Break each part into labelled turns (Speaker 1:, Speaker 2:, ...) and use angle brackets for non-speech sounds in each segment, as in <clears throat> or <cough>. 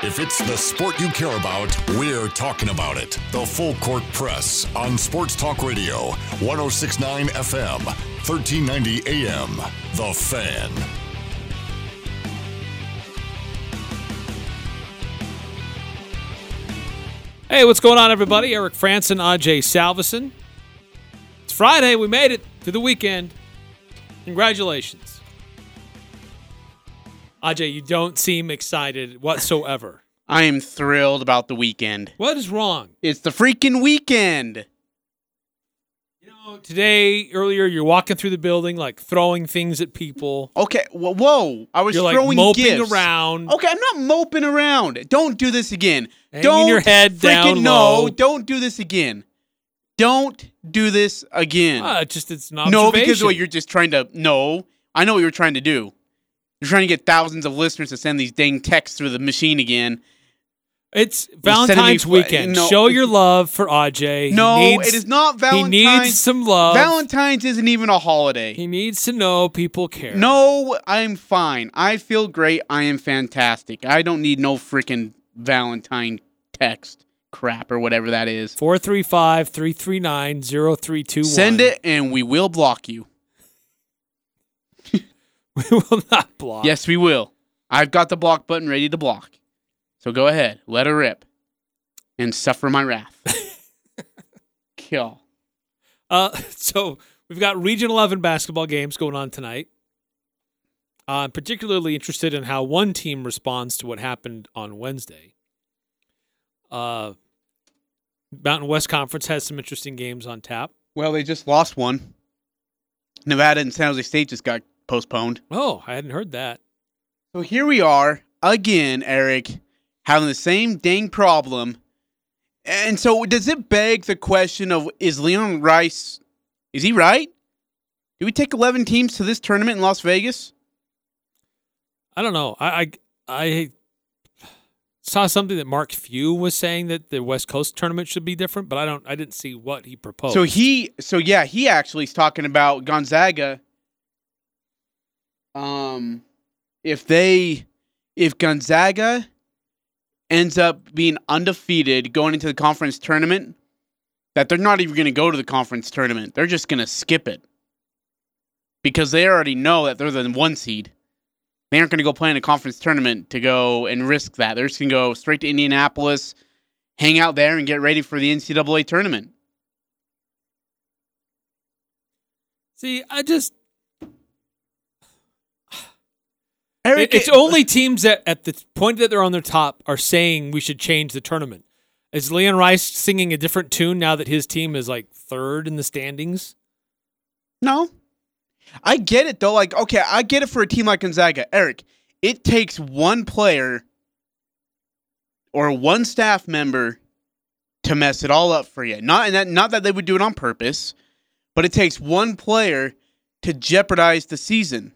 Speaker 1: If it's the sport you care about, we're talking about it. The Full Court Press on Sports Talk Radio, 1069 FM, 1390 AM. The Fan.
Speaker 2: Hey, what's going on, everybody? Eric Frandsen, Aj Salvesen. It's Friday. We made it to the weekend. Congratulations. Ajay, you don't seem excited whatsoever. <laughs>
Speaker 3: I am thrilled about the weekend.
Speaker 2: what is wrong?
Speaker 3: It's the freaking weekend.
Speaker 2: You know, today, earlier, you're walking through the building, like throwing things at people.
Speaker 3: Okay, wh- whoa! I was
Speaker 2: You're like
Speaker 3: throwing
Speaker 2: moping
Speaker 3: gifts.
Speaker 2: around.
Speaker 3: Okay, I'm not moping around. Don't do this again.
Speaker 2: Hanging
Speaker 3: don't
Speaker 2: your head
Speaker 3: freaking
Speaker 2: down
Speaker 3: no.
Speaker 2: low.
Speaker 3: Don't do this again. Don't do this again.
Speaker 2: Uh, just it's an
Speaker 3: no, because what you're just trying to. No, I know what you're trying to do. You're trying to get thousands of listeners to send these dang texts through the machine again.
Speaker 2: It's
Speaker 3: sending me
Speaker 2: Valentine's weekend.
Speaker 3: no.
Speaker 2: Show your love for Aj.
Speaker 3: No,
Speaker 2: needs-
Speaker 3: it is not Valentine's.
Speaker 2: He needs some love.
Speaker 3: Valentine's isn't even a holiday.
Speaker 2: he needs to know people care.
Speaker 3: No, I'm fine. I feel great. I am fantastic. I don't need no freaking Valentine text crap or whatever that is.
Speaker 2: 435 339 0321.
Speaker 3: Send it and we will block you. <laughs> <laughs>
Speaker 2: We will not block.
Speaker 3: Yes, we will. I've got the block button ready to block. So go ahead, let her rip and suffer my wrath. <laughs> Kill.
Speaker 2: Uh, so we've got Region 11 basketball games going on tonight. Uh, I'm particularly interested in how one team responds to what happened on Wednesday. Uh, Mountain West Conference has some interesting games on tap.
Speaker 3: Well, they just lost one. Nevada and San Jose State just got postponed.
Speaker 2: Oh, I hadn't heard that.
Speaker 3: So here we are again, Eric, having the same dang problem. And so does it beg the question of is Leon Rice is he right? Do we take 11 teams to this tournament in Las Vegas?
Speaker 2: I don't know. I, I I saw something that Mark Few was saying that the West Coast tournament should be different, but I don't. I didn't see what he proposed.
Speaker 3: So he so yeah, he actually is talking about Gonzaga um if they if Gonzaga ends up being undefeated going into the conference tournament that they're not even going to go to the conference tournament. They're just going to skip it. Because they already know that they're the one seed. They aren't going to go play in a conference tournament to go and risk that. They're just going to go straight to Indianapolis, hang out there, and get ready for the NCAA tournament.
Speaker 2: see, I just It- it's only teams that at the point that they're on their top are saying we should change the tournament. Is Leon Rice singing a different tune now that his team is like third in the standings?
Speaker 3: No. I get it though. Like, okay, I get it for a team like Gonzaga. Eric, it takes one player or one staff member to mess it all up for you. Not and that not that they would do it on purpose, but it takes one player to jeopardize the season.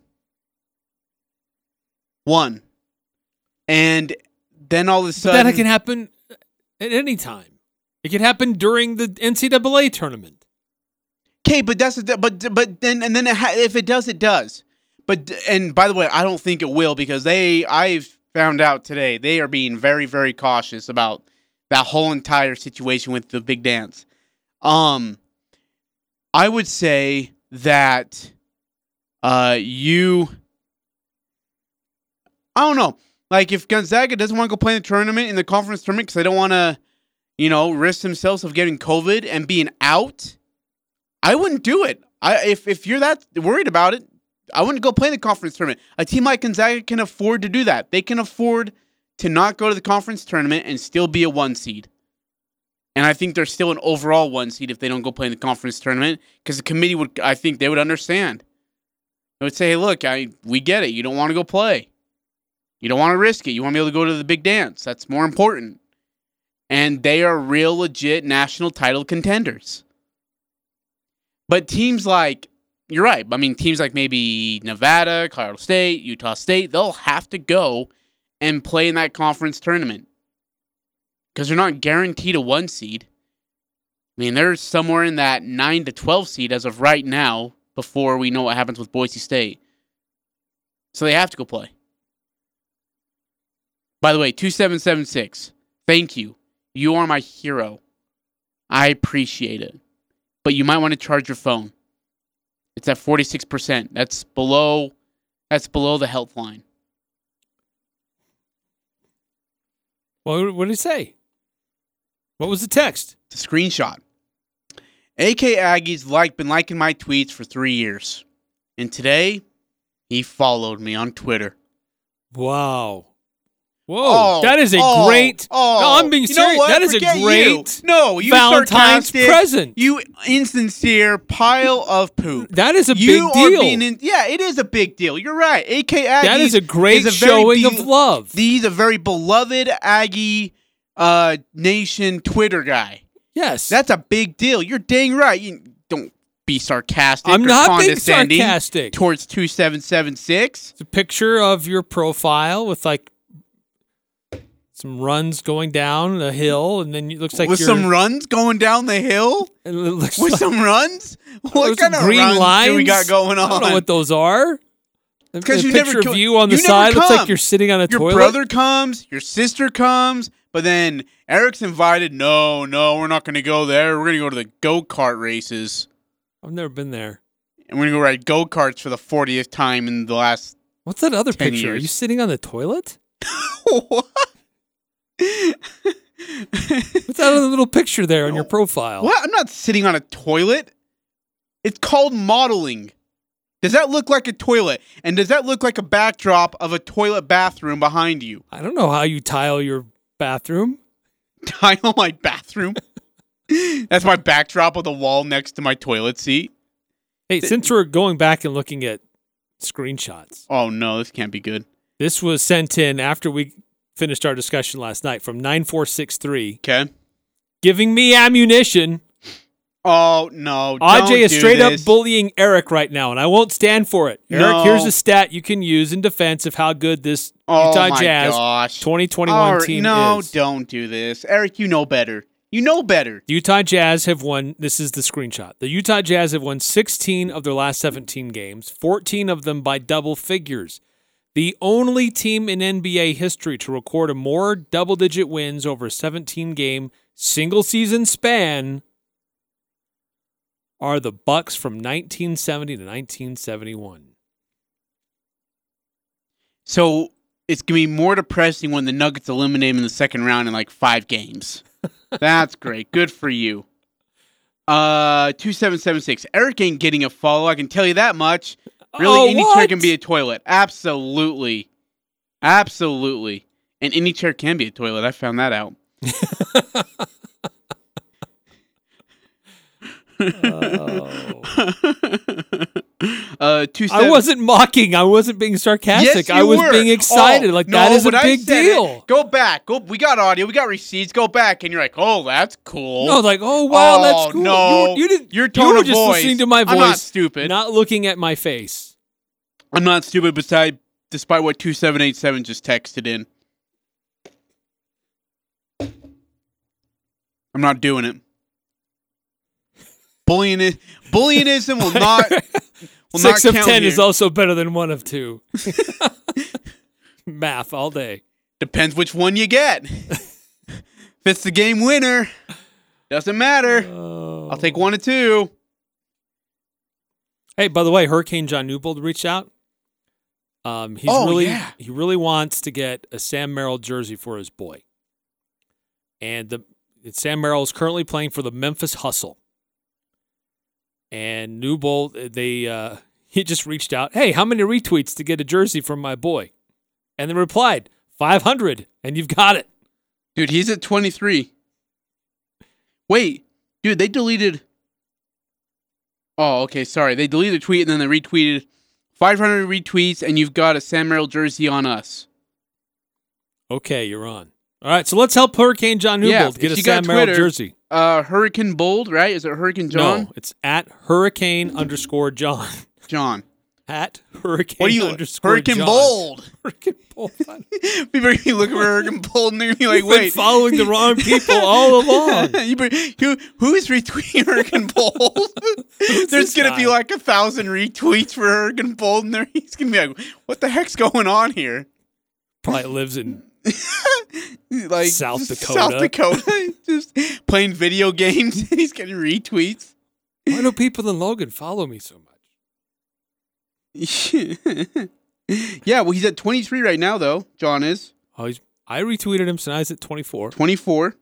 Speaker 3: One. And then all of a
Speaker 2: But
Speaker 3: sudden
Speaker 2: that can happen at any time. It can happen during the NCAA tournament.
Speaker 3: Okay, but that's but but then and then it ha- if it does, it does. But and by the way, I don't think it will because they I've found out today they are being very very cautious about that whole entire situation with the big dance. Um, I would say that uh you I don't know. Like if Gonzaga doesn't want to go play in the tournament in the conference tournament because they don't want to, you know, risk themselves of getting COVID and being out. I wouldn't do it. I if if you're that worried about it, I wouldn't go play in the conference tournament. A team like Gonzaga can afford to do that. They can afford to not go to the conference tournament and still be a one seed. And I think they're still an overall one seed if they don't go play in the conference tournament because the committee would. I think they would understand. They would say, "Hey, look, I we get it. You don't want to go play. You don't want to risk it. You want to be able to go to the big dance. That's more important." And they are real legit national title contenders. But teams like you're right. I mean, teams like maybe Nevada, Colorado State, Utah State, they'll have to go and play in that conference tournament because they're not guaranteed a one seed. I mean, they're somewhere in that nine to twelve seed as of right now. Before we know what happens with Boise State, so they have to go play. By the way, 2776. Thank you. You are my hero. I appreciate it. But you might want to charge your phone. It's at 46%. That's below that's below the health line.
Speaker 2: Well, what did he say? What was the text?
Speaker 3: It's a screenshot. AK Aggies like been liking my tweets for three years. And today he followed me on Twitter.
Speaker 2: Wow. Whoa,
Speaker 3: Oh,
Speaker 2: that is a
Speaker 3: oh,
Speaker 2: great.
Speaker 3: Oh,
Speaker 2: no, I'm being
Speaker 3: you know
Speaker 2: serious. That is
Speaker 3: Forget
Speaker 2: a
Speaker 3: you.
Speaker 2: great
Speaker 3: No, you
Speaker 2: Valentine's
Speaker 3: sarcastic,
Speaker 2: present.
Speaker 3: You insincere pile of poop.
Speaker 2: That is a
Speaker 3: you
Speaker 2: big deal.
Speaker 3: being in, yeah, it is a big deal. You're right. AK Aggies.
Speaker 2: that is a great
Speaker 3: is a
Speaker 2: showing
Speaker 3: be-
Speaker 2: of love.
Speaker 3: He's a very beloved Aggie uh, Nation Twitter guy.
Speaker 2: yes,
Speaker 3: That's a big deal. You're dang right. You don't be sarcastic.
Speaker 2: I'm not being sarcastic.
Speaker 3: towards two seven seven six.
Speaker 2: It's a picture of your profile with like some runs going down a hill, and then it looks like
Speaker 3: with
Speaker 2: you're,
Speaker 3: some runs going down the hill.
Speaker 2: it looks
Speaker 3: With
Speaker 2: like,
Speaker 3: some runs. <laughs> What kind of
Speaker 2: green
Speaker 3: runs
Speaker 2: lines
Speaker 3: do we got going on?
Speaker 2: I don't know what those are.
Speaker 3: Because
Speaker 2: the
Speaker 3: you never
Speaker 2: picture
Speaker 3: co-
Speaker 2: of you on the
Speaker 3: never
Speaker 2: side looks like you're sitting on a
Speaker 3: Your
Speaker 2: toilet.
Speaker 3: Your brother comes, your sister comes, but then Eric's invited. No, no, we're not going to go there. We're going to go to the go kart races,
Speaker 2: I've never been there.
Speaker 3: and we're going to go ride go karts for the fortieth time in the last.
Speaker 2: What's that other
Speaker 3: 10
Speaker 2: picture? Are you sitting on the toilet? <laughs> <laughs>
Speaker 3: what?
Speaker 2: What's that other little picture there on your profile?
Speaker 3: What? I'm not sitting on a toilet. It's called modeling. Does that look like a toilet? And does that look like a backdrop of a toilet bathroom behind you?
Speaker 2: I don't know how you tile your bathroom. <laughs>
Speaker 3: Tile my bathroom. That's my backdrop of the wall next to my toilet seat.
Speaker 2: Hey, since we're going back and looking at screenshots,
Speaker 3: Oh no, this can't be good.
Speaker 2: this was sent in after we finished our discussion last night from 9463,
Speaker 3: Okay.
Speaker 2: giving me ammunition.
Speaker 3: Oh no.
Speaker 2: Aj is straight
Speaker 3: this.
Speaker 2: up bullying Eric right now, and I won't stand for it. Eric,
Speaker 3: No.
Speaker 2: here's a stat you can use in defense of how good this
Speaker 3: Oh
Speaker 2: Utah Jazz
Speaker 3: gosh.
Speaker 2: 2021
Speaker 3: All right,
Speaker 2: team
Speaker 3: no,
Speaker 2: is.
Speaker 3: No, don't do this, Eric. You know better. You know better.
Speaker 2: The Utah Jazz have won. This is the screenshot. The Utah Jazz have won 16 of their last 17 games, 14 of them by double figures. The only team in NBA history to record a more double digit wins over a 17 game single season span are the Bucks from 1970 to 1971.
Speaker 3: So it's gonna be more depressing when the Nuggets eliminate them in the second round in like five games. <laughs> That's great. Good for you. Uh, two seven seven six. Eric ain't getting a follow. I can tell you that much. Really,
Speaker 2: Oh,
Speaker 3: any
Speaker 2: what?
Speaker 3: chair can be a toilet. Absolutely, absolutely. And any chair can be a toilet. I found that out. <laughs>
Speaker 2: Oh. <laughs>
Speaker 3: uh, two
Speaker 2: I wasn't mocking. I wasn't being sarcastic.
Speaker 3: Yes,
Speaker 2: I was
Speaker 3: were.
Speaker 2: being excited.
Speaker 3: Oh,
Speaker 2: like
Speaker 3: no,
Speaker 2: that is a big
Speaker 3: said it.
Speaker 2: deal.
Speaker 3: Go back. Go. We got audio. We got receipts. Go back, and you're like, oh, that's cool.
Speaker 2: No, like, oh wow,
Speaker 3: Oh,
Speaker 2: that's cool.
Speaker 3: no.
Speaker 2: You, were- you didn't.
Speaker 3: Your
Speaker 2: you were
Speaker 3: of
Speaker 2: just
Speaker 3: voice.
Speaker 2: listening to my voice,
Speaker 3: I'm not stupid.
Speaker 2: not looking at my face.
Speaker 3: I'm not stupid. Beside, despite what two seven eight seven just texted in, I'm not doing it. Bullying it. Bullyingism will not. <laughs> Will
Speaker 2: Six
Speaker 3: not
Speaker 2: of ten
Speaker 3: here.
Speaker 2: is also better than one of two. <laughs> Math all day.
Speaker 3: Depends which one you get. if it's the game winner, doesn't matter.
Speaker 2: Oh.
Speaker 3: I'll take one or two.
Speaker 2: Hey, by the way, Hurricane John Newbold reached out. Um, he's
Speaker 3: Oh,
Speaker 2: really
Speaker 3: yeah.
Speaker 2: he really wants to get a Sam Merrill jersey for his boy, and the Sam Merrill is currently playing for the Memphis Hustle. And Newbold, they uh, he just reached out. Hey, how many retweets to get a jersey from my boy? And they replied, five hundred, and you've got it.
Speaker 3: Dude, he's at 23. Wait, dude, they deleted. Oh, okay, sorry. They deleted the tweet and then they retweeted 500 retweets, and you've got a Sam Merrill jersey on us.
Speaker 2: Okay, you're on. All right, so let's help Hurricane John
Speaker 3: Yeah,
Speaker 2: Newbold get a
Speaker 3: you
Speaker 2: Sam Merrill jersey.
Speaker 3: Uh, Hurricane Bold, right? Is it Hurricane John?
Speaker 2: No, it's at Hurricane underscore John.
Speaker 3: John.
Speaker 2: At Hurricane
Speaker 3: What are you?
Speaker 2: underscore
Speaker 3: Hurricane
Speaker 2: John.
Speaker 3: Bold. <laughs>
Speaker 2: Hurricane Bold. <laughs>
Speaker 3: People be looking for Hurricane Bold, and they're be like,
Speaker 2: You've
Speaker 3: "Wait,
Speaker 2: following the wrong people all <laughs> along.
Speaker 3: You who who is retweeting Hurricane Bold? There's gonna be like a thousand retweets for Hurricane Bold, and he's gonna be like, "What the heck's going on here?"
Speaker 2: Probably lives in <laughs>
Speaker 3: like
Speaker 2: South Dakota.
Speaker 3: South Dakota, <laughs> just playing video games. <laughs> He's getting retweets.
Speaker 2: Why do people in Logan follow me so much?
Speaker 3: yeah, well, he's at 23 right now, though. John is
Speaker 2: Oh, he's, I retweeted him, so now he's at 24.
Speaker 3: 24.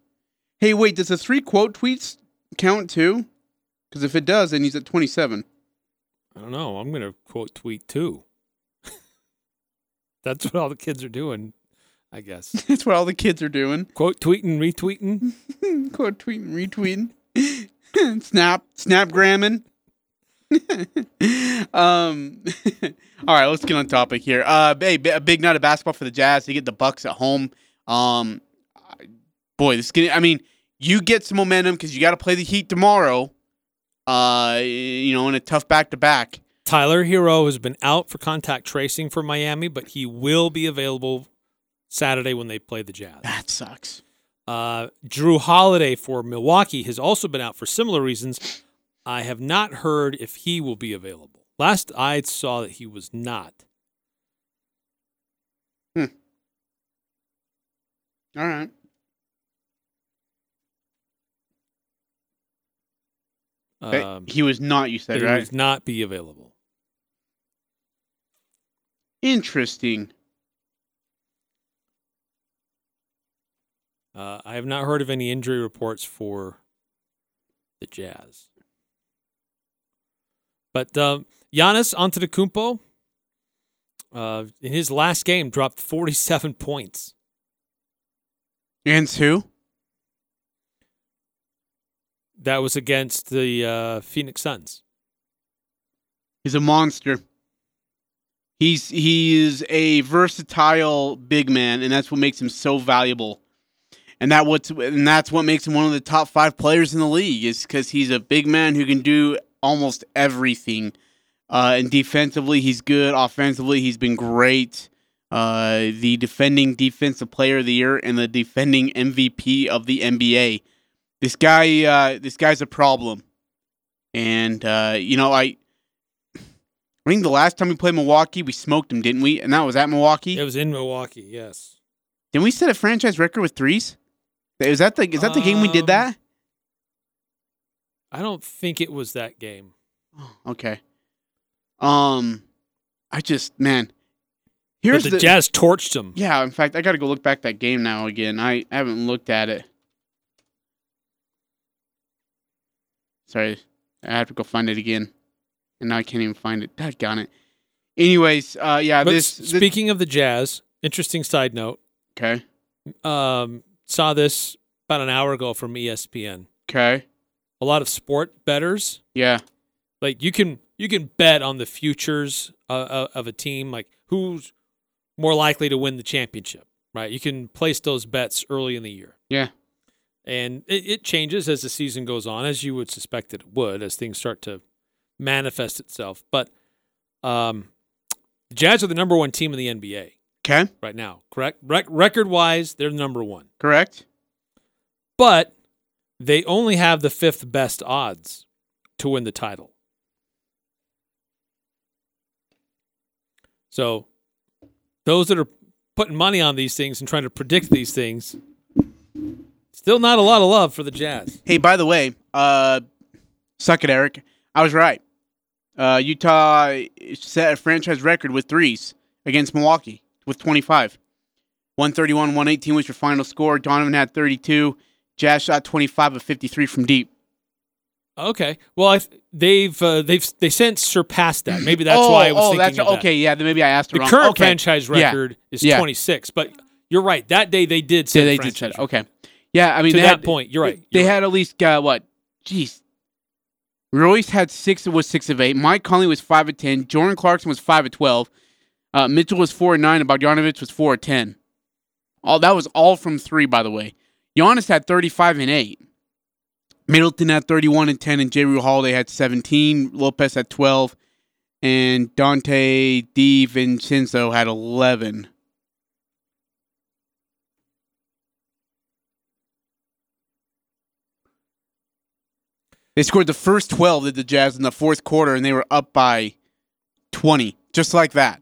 Speaker 3: Hey, wait, does the three quote tweets count too? Because if it does, then he's at 27.
Speaker 2: I don't know. I'm going to quote tweet too. That's what all the kids are doing, I guess. <laughs>
Speaker 3: That's what all the kids are doing.
Speaker 2: quote tweeting, retweeting. <laughs>
Speaker 3: quote tweeting, retweeting, <laughs> snap, snapgramming. um, all right, let's get on topic here. Uh, hey, a big night of basketball for the Jazz. They get the Bucks at home. Um, I- boy, this is getting. I mean, you get some momentum because you got to play the Heat tomorrow. Uh, you know, in a tough back to back.
Speaker 2: Tyler Herro has been out for contact tracing for Miami, but he will be available Saturday when they play the Jazz.
Speaker 3: That sucks.
Speaker 2: Uh, Jrue Holiday for Milwaukee has also been out for similar reasons. I have not heard if he will be available. Last I saw that he was not. Hmm.
Speaker 3: All right.
Speaker 2: Um,
Speaker 3: he was not. You said
Speaker 2: he
Speaker 3: right.
Speaker 2: was not be available.
Speaker 3: Interesting.
Speaker 2: Uh, I have not heard of any injury reports for the Jazz. But um, Giannis Antetokounmpo, uh, in his last game, dropped 47 <laughs> points.
Speaker 3: And who?
Speaker 2: That was against the uh, Phoenix Suns.
Speaker 3: He's a monster. He's he is a versatile big man, and that's what makes him so valuable. And that what's and that's what makes him one of the top five players in the league is because he's a big man who can do almost everything. Uh, and defensively, he's good. Offensively, he's been great. Uh, the defending defensive player of the year and the defending MVP of the NBA. This guy, uh, this guy's a problem. And uh, you know, I I think the last time we played Milwaukee, we smoked him, didn't we? And that was at Milwaukee.
Speaker 2: It was in Milwaukee, yes.
Speaker 3: Didn't we set a franchise record with threes? Is that the is that the game we did
Speaker 2: Um,
Speaker 3: that?
Speaker 2: I don't think it was that game. <gasps>
Speaker 3: Okay. Um, I just man, here's
Speaker 2: the,
Speaker 3: the,
Speaker 2: Jazz torched him.
Speaker 3: yeah. In fact, I got to go look back that game now again. I I haven't looked at it. Sorry, I have to go find it again, and now I can't even find it. Got it. Anyways, uh, yeah.
Speaker 2: But
Speaker 3: this, this
Speaker 2: speaking of the Jazz, interesting side note.
Speaker 3: okay,
Speaker 2: Um, saw this about an hour ago from ESPN.
Speaker 3: okay,
Speaker 2: A lot of sport betters,
Speaker 3: yeah,
Speaker 2: like you can you can bet on the futures uh, uh, of a team, like who's more likely to win the championship, right? You can place those bets early in the year.
Speaker 3: yeah.
Speaker 2: and it, it changes as the season goes on, as you would suspect it would, as things start to manifest itself. But um, the Jazz are the number one team in the NBA
Speaker 3: Okay,
Speaker 2: right now, correct? Rec- record wise, they're number one,
Speaker 3: correct.
Speaker 2: but they only have the fifth best odds to win the title. So those that are putting money on these things and trying to predict these things, still not a lot of love for the Jazz.
Speaker 3: Hey, by the way, uh, suck it, Eric. I was right. Uh, Utah set a franchise record with threes against Milwaukee with 25. 131 118 was your final score. Donovan had 32. Jazz shot 25 of 53 from deep.
Speaker 2: Okay. Well, I've, they've uh, they've they since surpassed that. Maybe that's
Speaker 3: oh,
Speaker 2: why I was
Speaker 3: oh,
Speaker 2: thinking
Speaker 3: that's okay. Yeah, then maybe I asked
Speaker 2: The
Speaker 3: wrong.
Speaker 2: current
Speaker 3: okay.
Speaker 2: franchise
Speaker 3: Yeah.
Speaker 2: record is
Speaker 3: Yeah.
Speaker 2: 26, but you're right. That day they did set
Speaker 3: Yeah, they did set. Okay. Yeah, I mean,
Speaker 2: To
Speaker 3: they
Speaker 2: that
Speaker 3: had-
Speaker 2: point, you're right.
Speaker 3: They
Speaker 2: You're right.
Speaker 3: had at least uh, what? Jeez. Royce had six. Was six of eight. Mike Conley was five of ten. Jordan Clarkson was five of twelve. Uh, Mitchell was four of nine. And Bogdanovic was four of ten. All that was all from three, by the way. Giannis had thirty-five and eight. Middleton had thirty-one and ten, and J. Holiday had seventeen. Lopez had twelve, and Donte DiVincenzo had eleven. They scored the first 12 did the Jazz in the fourth quarter, and they were up by 20, just like that.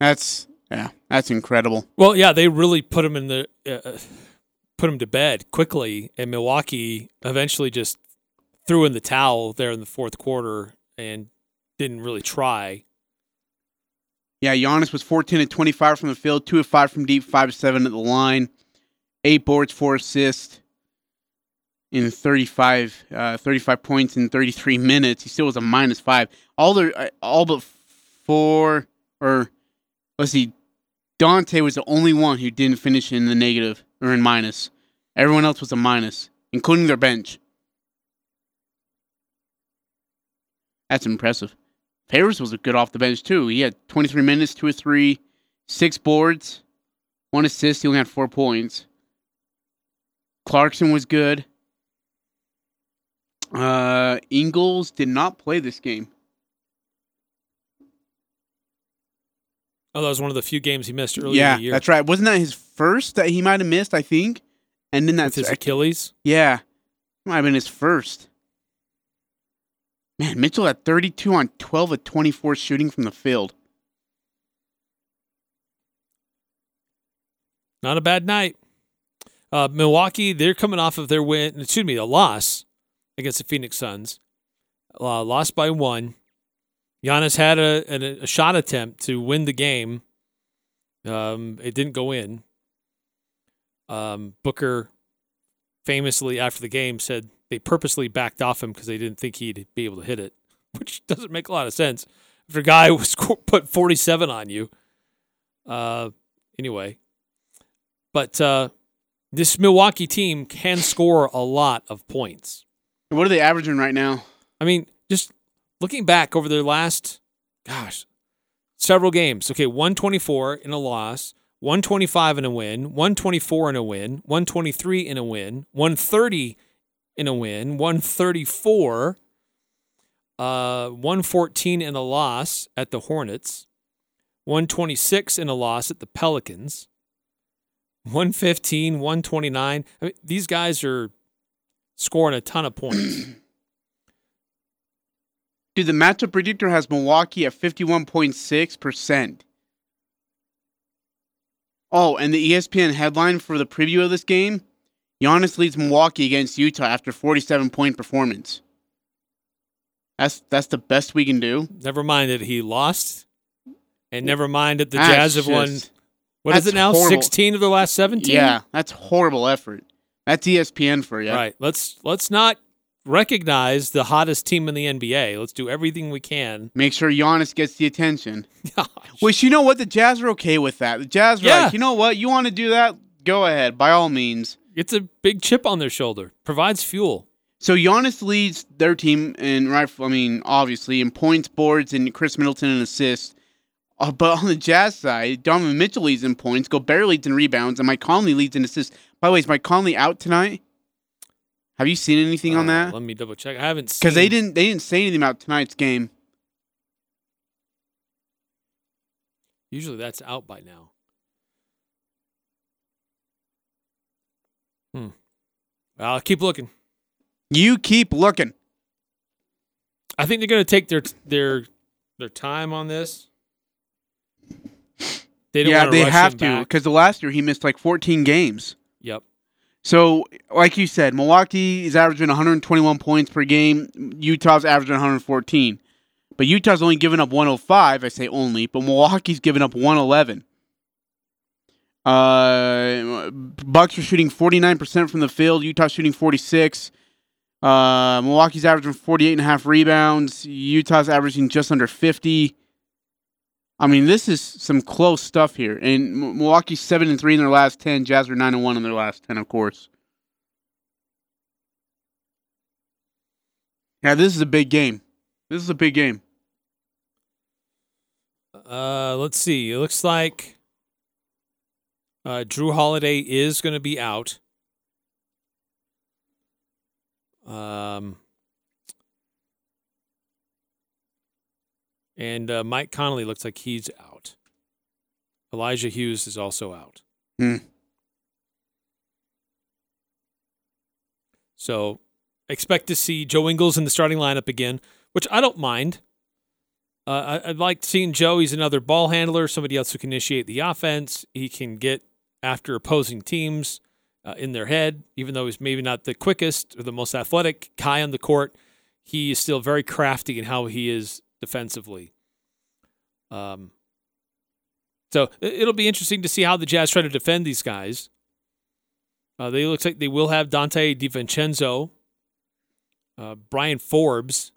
Speaker 3: That's yeah, that's incredible.
Speaker 2: Well, yeah, they really put him in the uh, put him to bed quickly, and Milwaukee eventually just threw in the towel there in the fourth quarter and didn't really try.
Speaker 3: Yeah, Giannis was 14 and 25 from the field, 2 of 5 from deep, 5 of 7 at the line, 8 boards, 4 assists in 35, uh, 35 points in 33 minutes. He still was a minus 5. All the uh, all but 4 or let's see Donte was the only one who didn't finish in the negative or in minus. Everyone else was a minus, including their bench. That's impressive. Favors was a good off the bench too. He had 23 minutes, two or three, six boards, one assist. He only had four points. Clarkson was good. Uh, Ingles did not play this game.
Speaker 2: Oh, that was one of the few games he missed earlier
Speaker 3: yeah,
Speaker 2: in the year.
Speaker 3: that's right. Wasn't that his first that he might have missed? I think, and then
Speaker 2: With
Speaker 3: that's
Speaker 2: his Achilles.
Speaker 3: yeah, might have been his first. Man, Mitchell had 32 on 12 of 24 shooting from the field.
Speaker 2: Not a bad night. Uh, Milwaukee, they're coming off of their win, excuse me, a loss against the Phoenix Suns. Uh, lost by one. Giannis had a, a, a shot attempt to win the game. Um, it didn't go in. Um, Booker famously after the game said they purposely backed off him because they didn't think he'd be able to hit it, <laughs> which doesn't make a lot of sense. If a guy <laughs> was put 47 on you, uh, anyway. But uh, this Milwaukee team can score a lot of points.
Speaker 3: What are they averaging right now?
Speaker 2: I mean, just looking back over their last, gosh, several games. Okay, 124 in a loss, 125 in a win, 124 in a win, 123 in a win, 130 in a win, 134, uh, 114 in a loss at the Hornets, 126 in a loss at the Pelicans, 115, 129. I mean, these guys are scoring a ton of points. <clears throat>
Speaker 3: Dude, the matchup predictor has Milwaukee at 51.6%. Oh, and the ESPN headline for the preview of this game Giannis leads Milwaukee against Utah after 47 point performance. That's that's the best we can do.
Speaker 2: Never mind that he lost, and never mind that the
Speaker 3: That's
Speaker 2: Jazz have won. What is it now?
Speaker 3: horrible.
Speaker 2: Sixteen of the last seventeen.
Speaker 3: Yeah, that's horrible effort. That's ESPN for you.
Speaker 2: Right. Let's let's not recognize the hottest team in the NBA. Let's do everything we can. <laughs>
Speaker 3: Make sure Giannis gets the attention.
Speaker 2: Gosh. <laughs>
Speaker 3: Which you know what? The Jazz are okay with that. The Jazz are
Speaker 2: Yeah.
Speaker 3: like, you know what? You want to do that? Go ahead, by all means.
Speaker 2: It's a big chip on their shoulder. Provides fuel.
Speaker 3: So Giannis leads their team in right. I mean, obviously in points, boards, and Khris Middleton in assists. Uh, but on the Jazz side, Donovan Mitchell leads in points, Gobert leads in rebounds, and Mike Conley leads in assists. By the way, is Mike Conley out tonight? Have you seen anything on
Speaker 2: Uh,
Speaker 3: that?
Speaker 2: Let me double check. I haven't seen
Speaker 3: Because they didn't they didn't say anything about tonight's game.
Speaker 2: Usually that's out by now. Hmm. I'll keep looking.
Speaker 3: You keep looking.
Speaker 2: I think they're going to take their their their time on this. They don't
Speaker 3: yeah, they have to because the last year he missed like 14 games. So, like you said, Milwaukee is averaging 121 points per game. Utah's averaging 114. But Utah's only given up 105. I say only, but Milwaukee's given up 111. Uh, Bucks are shooting 49% from the field. Utah's shooting 46. Uh, Milwaukee's averaging 48 and a half rebounds. Utah's averaging just under 50. I mean, this is some close stuff here. And Milwaukee's seven and three in their last ten. Jazz are nine and one in their last ten, of course. Yeah, this is a big game. This is a big game.
Speaker 2: Uh, let's see. It looks like uh, Jrue Holiday is going to be out. Um, and uh, Mike Conley looks like he's out. Elijah Hughes is also out.
Speaker 3: Hmm.
Speaker 2: So expect to see Joe Ingles in the starting lineup again, which I don't mind. Uh, I, I like seeing Joe. He's another ball handler, somebody else who can initiate the offense. He can get after opposing teams uh, in their head, even though he's maybe not the quickest or the most athletic guy on the court. He is still very crafty in how he is defensively. Um, so it- it'll be interesting to see how the Jazz try to defend these guys. Uh, they looks like they will have Donte DiVincenzo. Uh, Bryn Forbes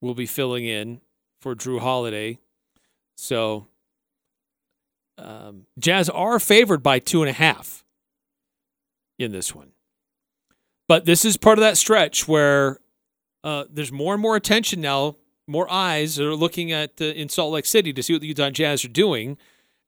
Speaker 2: will be filling in for Jrue Holiday. So um, Jazz are favored by two and a half in this one. But this is part of that stretch where uh, there's more and more attention now, more eyes are looking at uh, in Salt Lake City to see what the Utah Jazz are doing,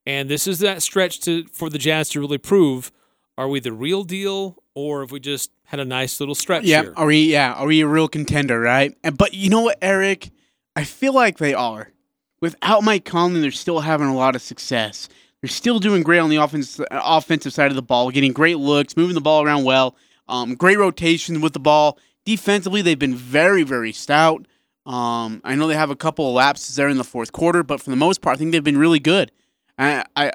Speaker 2: and this is that stretch to for the Jazz to really prove are we the real deal or have we just had a nice little stretch
Speaker 3: Yeah,
Speaker 2: here?
Speaker 3: are we? Yeah, are we a real contender? Right. And, but you know what, Eric? I feel like they are. Without Mike Conley, they're still having a lot of success. They're still doing great on the offense, offensive side of the ball, getting great looks, moving the ball around well. Um, great rotation with the ball. Defensively, they've been very, very stout. Um, I know they have a couple of lapses there in the fourth quarter, but for the most part, I think they've been really good. I, I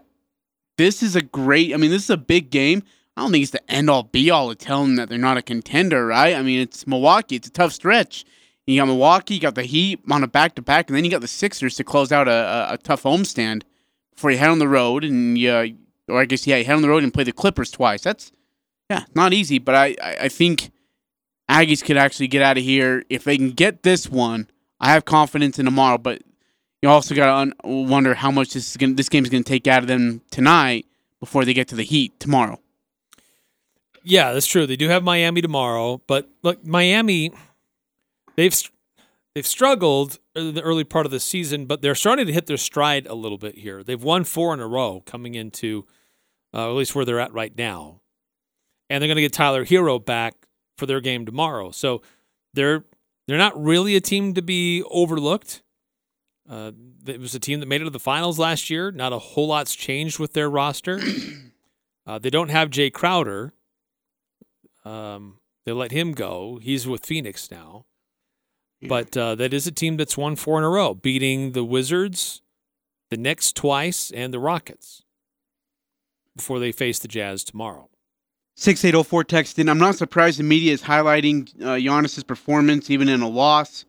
Speaker 3: this is a great. I mean, this is a big game. I don't think it's the end all be all of telling them that they're not a contender, right? I mean, it's Milwaukee. It's a tough stretch. You got Milwaukee, you got the Heat on a back to back, and then you got the Sixers to close out a, a, a tough homestand before you head on the road and you, or I guess yeah, you head on the road and play the Clippers twice. That's yeah, not easy, but I I, I think Aggies could actually get out of here if they can get this one. I have confidence in tomorrow, but you also got to un- wonder how much this is gonna, this game is going to take out of them tonight before they get to the Heat tomorrow.
Speaker 2: Yeah, that's true. They do have Miami tomorrow, but look, Miami, they've they've struggled the early part of the season, but they're starting to hit their stride a little bit here. They've won four in a row coming into uh, at least where they're at right now, and they're going to get Tyler Herro back for their game tomorrow. So they're they're not really a team to be overlooked. Uh, it was a team that made it to the finals last year. Not a whole lot's changed with their roster. <clears throat> Uh, they don't have Jae Crowder. Um, they let him go. He's with Phoenix now. But uh, that is a team that's won four in a row, beating the Wizards, the Knicks twice, and the Rockets before they face the Jazz tomorrow.
Speaker 3: 6804 text in. I'm not surprised the media is highlighting uh, Giannis's performance even in a loss.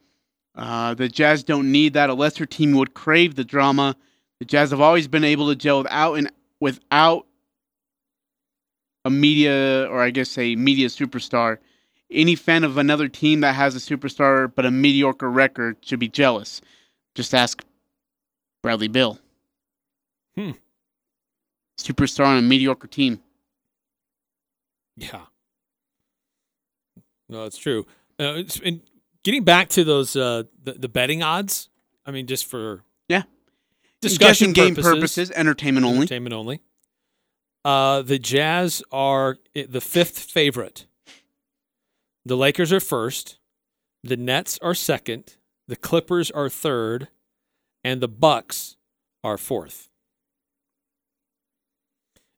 Speaker 3: Uh, the Jazz don't need that. A lesser team would crave the drama. The Jazz have always been able to gel without and without a media or I guess a media superstar. Any fan of another team that has a superstar but a mediocre record should be jealous. Just ask Bradley Beal.
Speaker 2: Hmm.
Speaker 3: Superstar on a mediocre team.
Speaker 2: Yeah. No, it's true. Uh, and getting back to those uh, the, the betting odds, I mean, just for
Speaker 3: Yeah.
Speaker 2: discussion
Speaker 3: game
Speaker 2: purposes,
Speaker 3: purposes, entertainment only.
Speaker 2: entertainment only. Uh, the Jazz are the fifth favorite. The Lakers are first. The Nets are second. The Clippers are third, and the Bucks are fourth.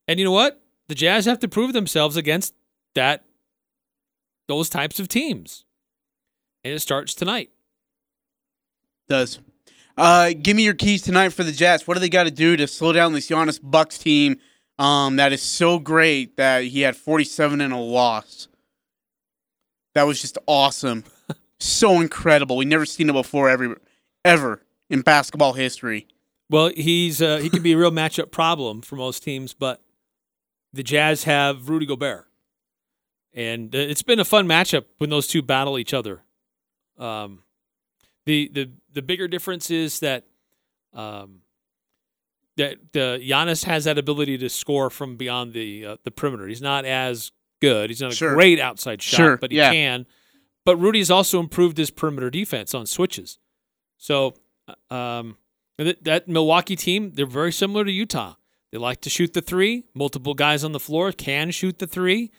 Speaker 2: And you know what? The Jazz have to prove themselves against that those types of teams. And it starts tonight.
Speaker 3: Does. Uh, give me your keys tonight for the Jazz. What do they got to do to slow down this Giannis Bucks team? Um, that is so great that he had 47 and a loss. That was just awesome, <laughs> so incredible. We never seen it before, ever, ever in basketball history.
Speaker 2: Well, he's uh, he can be a real <laughs> matchup problem for most teams, but the Jazz have Rudy Gobert, and uh, it's been a fun matchup when those two battle each other. Um, the the the bigger difference is that um, that uh, Giannis has that ability to score from beyond the uh, the perimeter. He's not as good. He's not a
Speaker 3: Sure.
Speaker 2: great outside shot,
Speaker 3: Sure,
Speaker 2: but he
Speaker 3: yeah.
Speaker 2: can. But Rudy's also improved his perimeter defense on switches. So uh, um, that, that Milwaukee team, they're very similar to Utah. They like to shoot the three. Multiple guys on the floor can shoot the three,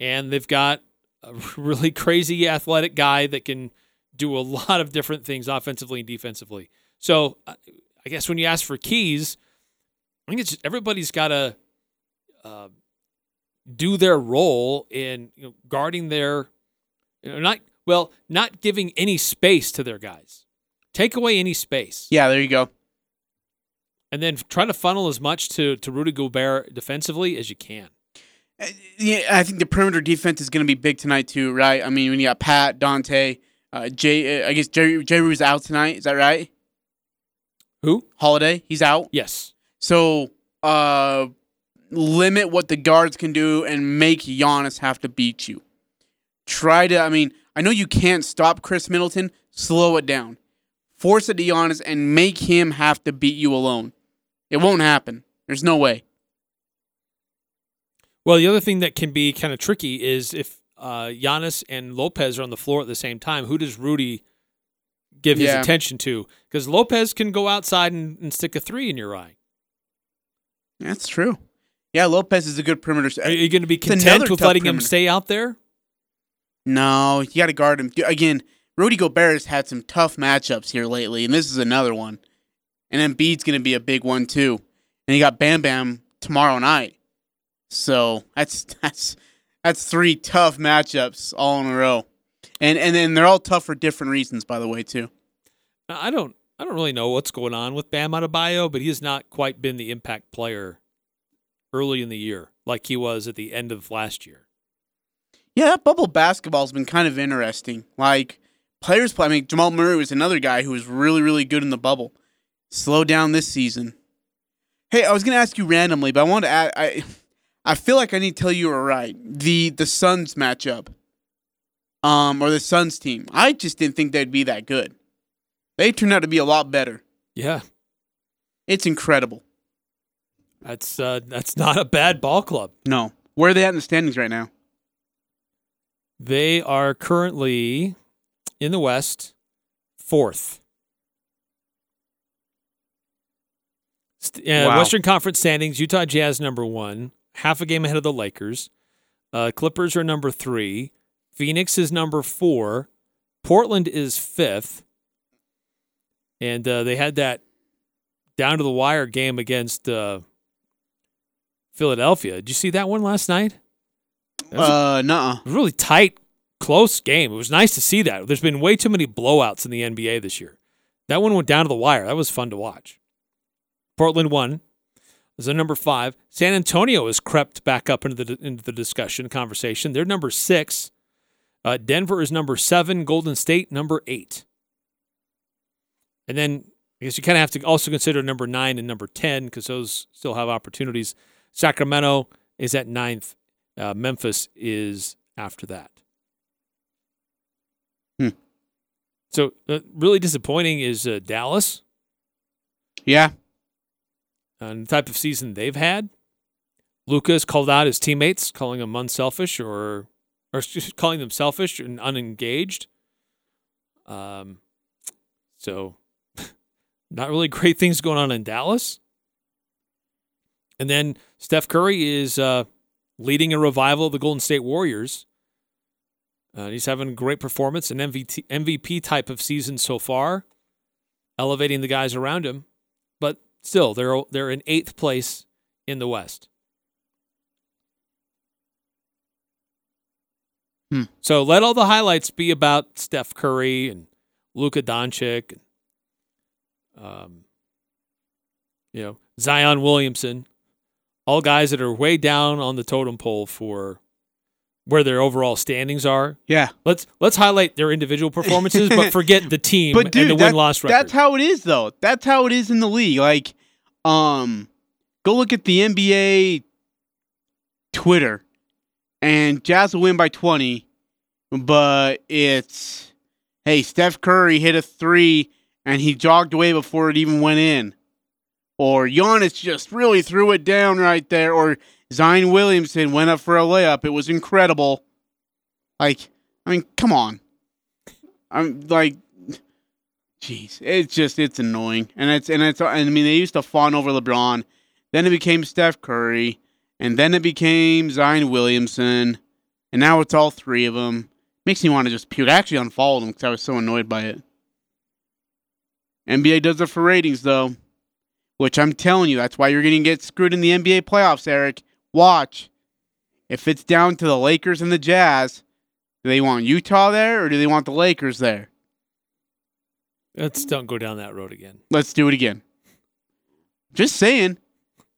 Speaker 2: and they've got a <laughs> really crazy athletic guy that can do a lot of different things offensively and defensively. So uh, I guess when you ask for keys, I think it's everybody's got to uh, do their role in you know, guarding their, you know, not well, not giving any space to their guys Take away any space.
Speaker 3: Yeah, there you go.
Speaker 2: And then try to funnel as much to, to Rudy Gobert defensively as you can.
Speaker 3: Uh, Yeah, I think the perimeter defense is going to be big tonight too, right? I mean, when you got Pat, Donte, uh, Jay, uh, I guess Jerry Jerry's out tonight. Is that right?
Speaker 2: Who?
Speaker 3: Holiday, he's out.
Speaker 2: Yes.
Speaker 3: So, uh, limit what the guards can do and make Giannis have to beat you. Try to, I mean, I know you can't stop Khris Middleton. Slow it down. Force it to Giannis and make him have to beat you alone. It won't happen. There's no way.
Speaker 2: Well, the other thing that can be kind of tricky is if uh, Giannis and Lopez are on the floor at the same time, who does Rudy give his attention to? Because Lopez can go outside and, and stick a three in your eye.
Speaker 3: That's true. Yeah, Lopez is a good perimeter.
Speaker 2: Are you going to be content with letting him stay out there?
Speaker 3: No, you got to guard him. Again, Rudy Gobert has had some tough matchups here lately, and this is another one. And Embiid's going to be a big one too. And you got Bam Bam tomorrow night. So that's <laughs> that's that's three tough matchups all in a row. And and then they're all tough for different reasons, by the way, too.
Speaker 2: I don't. I don't really know what's going on with Bam Adebayo, but he has not quite been the impact player early in the year like he was at the end of last year.
Speaker 3: Yeah, that bubble basketball's been kind of interesting. Like players play. I mean, Jamal Murray was another guy who was really, really good in the bubble. Slowed down this season. Hey, I was gonna ask you randomly, but I want to add. I, I feel like I need to tell you were right. The the Suns matchup, um, or the Suns team. I just didn't think they'd be that good. They turned out to be a lot better.
Speaker 2: Yeah,
Speaker 3: It's incredible.
Speaker 2: that's uh, that's <laughs> not a bad ball club.
Speaker 3: No, where are they at in the standings right now?
Speaker 2: They are currently in the West, fourth. Uh,
Speaker 3: Wow.
Speaker 2: Western Conference standings: Utah Jazz number one, half a game ahead of the Lakers. Uh, Clippers are number three. Phoenix is number four. Portland is fifth. And uh, they had that down to the wire game against uh, Philadelphia. Did you see that one last night? That
Speaker 3: Uh, nuh
Speaker 2: it was a really tight, close game. It was nice to see that. There's been way too many blowouts in the NBA this year. That one went down to the wire. That was fun to watch. Portland won. Is a number five. San Antonio has crept back up into the into the discussion conversation. They're number six. Uh, Denver is number seven. Golden State number eight. And then I guess you kind of have to also consider number nine and number ten because those still have opportunities. Sacramento is at ninth. Uh, Memphis is after that.
Speaker 3: Hmm.
Speaker 2: So uh, really disappointing is uh, Dallas
Speaker 3: Yeah.
Speaker 2: And the type of season they've had. Lucas called out his teammates, calling them unselfish or or <laughs> calling them selfish and unengaged. Um, so <laughs> not really great things going on in Dallas. And then Steph Curry is uh, leading a revival of the Golden State Warriors. Uh, he's having a great performance, an MVP, MVP type of season so far, elevating the guys around him. Still, they're they're in eighth place in the West.
Speaker 3: Hmm.
Speaker 2: So let all the highlights be about Steph Curry and Luka Doncic, and, um, you know Zion Williamson, all guys that are way down on the totem pole for where their overall standings are.
Speaker 3: Yeah.
Speaker 2: Let's let's highlight their individual performances, but <laughs> forget the team
Speaker 3: But dude,
Speaker 2: and the win loss record.
Speaker 3: That's how it is, though. That's how it is in the league. Like, um, go look at the NBA Twitter, and Jazz will win by twenty, but it's hey, Steph Curry hit a three and he jogged away before it even went in, or Giannis just really threw it down right there, or Zion Williamson went up for a layup. It was incredible. Like, I mean, come on. I'm like Jeez, it's just it's annoying, and it's and it's. and I mean, they used to fawn over LeBron, then it became Steph Curry, and then it became Zion Williamson, and now it's all three of them. Makes me want to just puke. I actually unfollowed them because I was so annoyed by it. NBA does it for ratings, though, which I'm telling you, that's why you're going to get screwed in the NBA playoffs, Eric. Watch. If it's down to the Lakers and the Jazz, do they want Utah there or do they want the Lakers there?
Speaker 2: Let's don't go down that road again.
Speaker 3: Let's do it again. Just saying,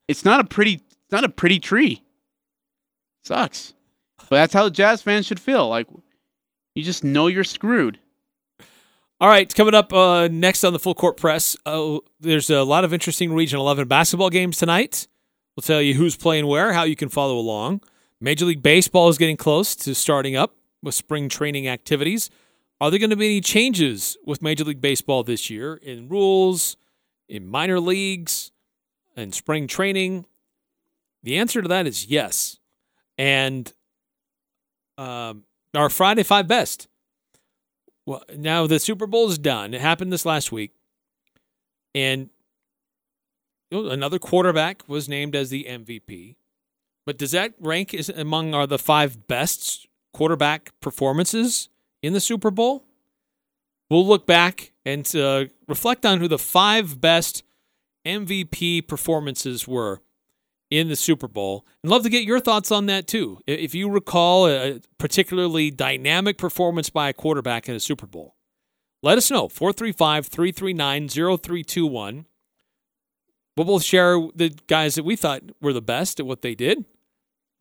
Speaker 3: it's not a pretty, it's not a pretty tree. Sucks, but that's how Jazz fans should feel. Like you just know you're screwed.
Speaker 2: All right, coming up uh, next on the full court press, uh, there's a lot of interesting Region 11 basketball games tonight. We'll tell you who's playing where, how you can follow along. Major League Baseball is getting close to starting up with spring training activities. Are there going to be any changes with Major League Baseball this year in rules, in minor leagues, and spring training? The answer to that is yes. And um, our Friday Five Best. Well, now the Super Bowl is done. It happened this last week. And another quarterback was named as the MVP. But does that rank is among are the five best quarterback performances in the Super Bowl? We'll look back and uh, reflect on who the five best MVP performances were in the Super Bowl. And love to get your thoughts on that too. If you recall a particularly dynamic performance by a quarterback in a Super Bowl, let us know. 435 339 0321. We'll both share the guys that we thought were the best at what they did.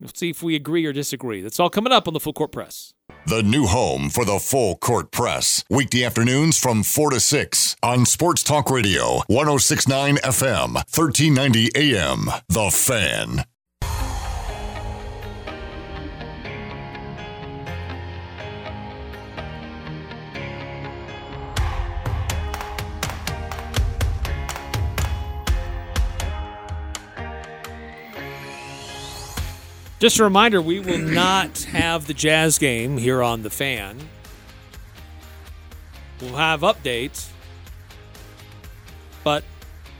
Speaker 2: We'll see if we agree or disagree. That's all coming up on the Full Court Press.
Speaker 1: The new home for the Full Court Press. Weekday afternoons from 4 to 6 on Sports Talk Radio, 1069 FM, 1390 AM. The Fan.
Speaker 2: Just a reminder, we will not have the Jazz game here on the fan. We'll have updates. But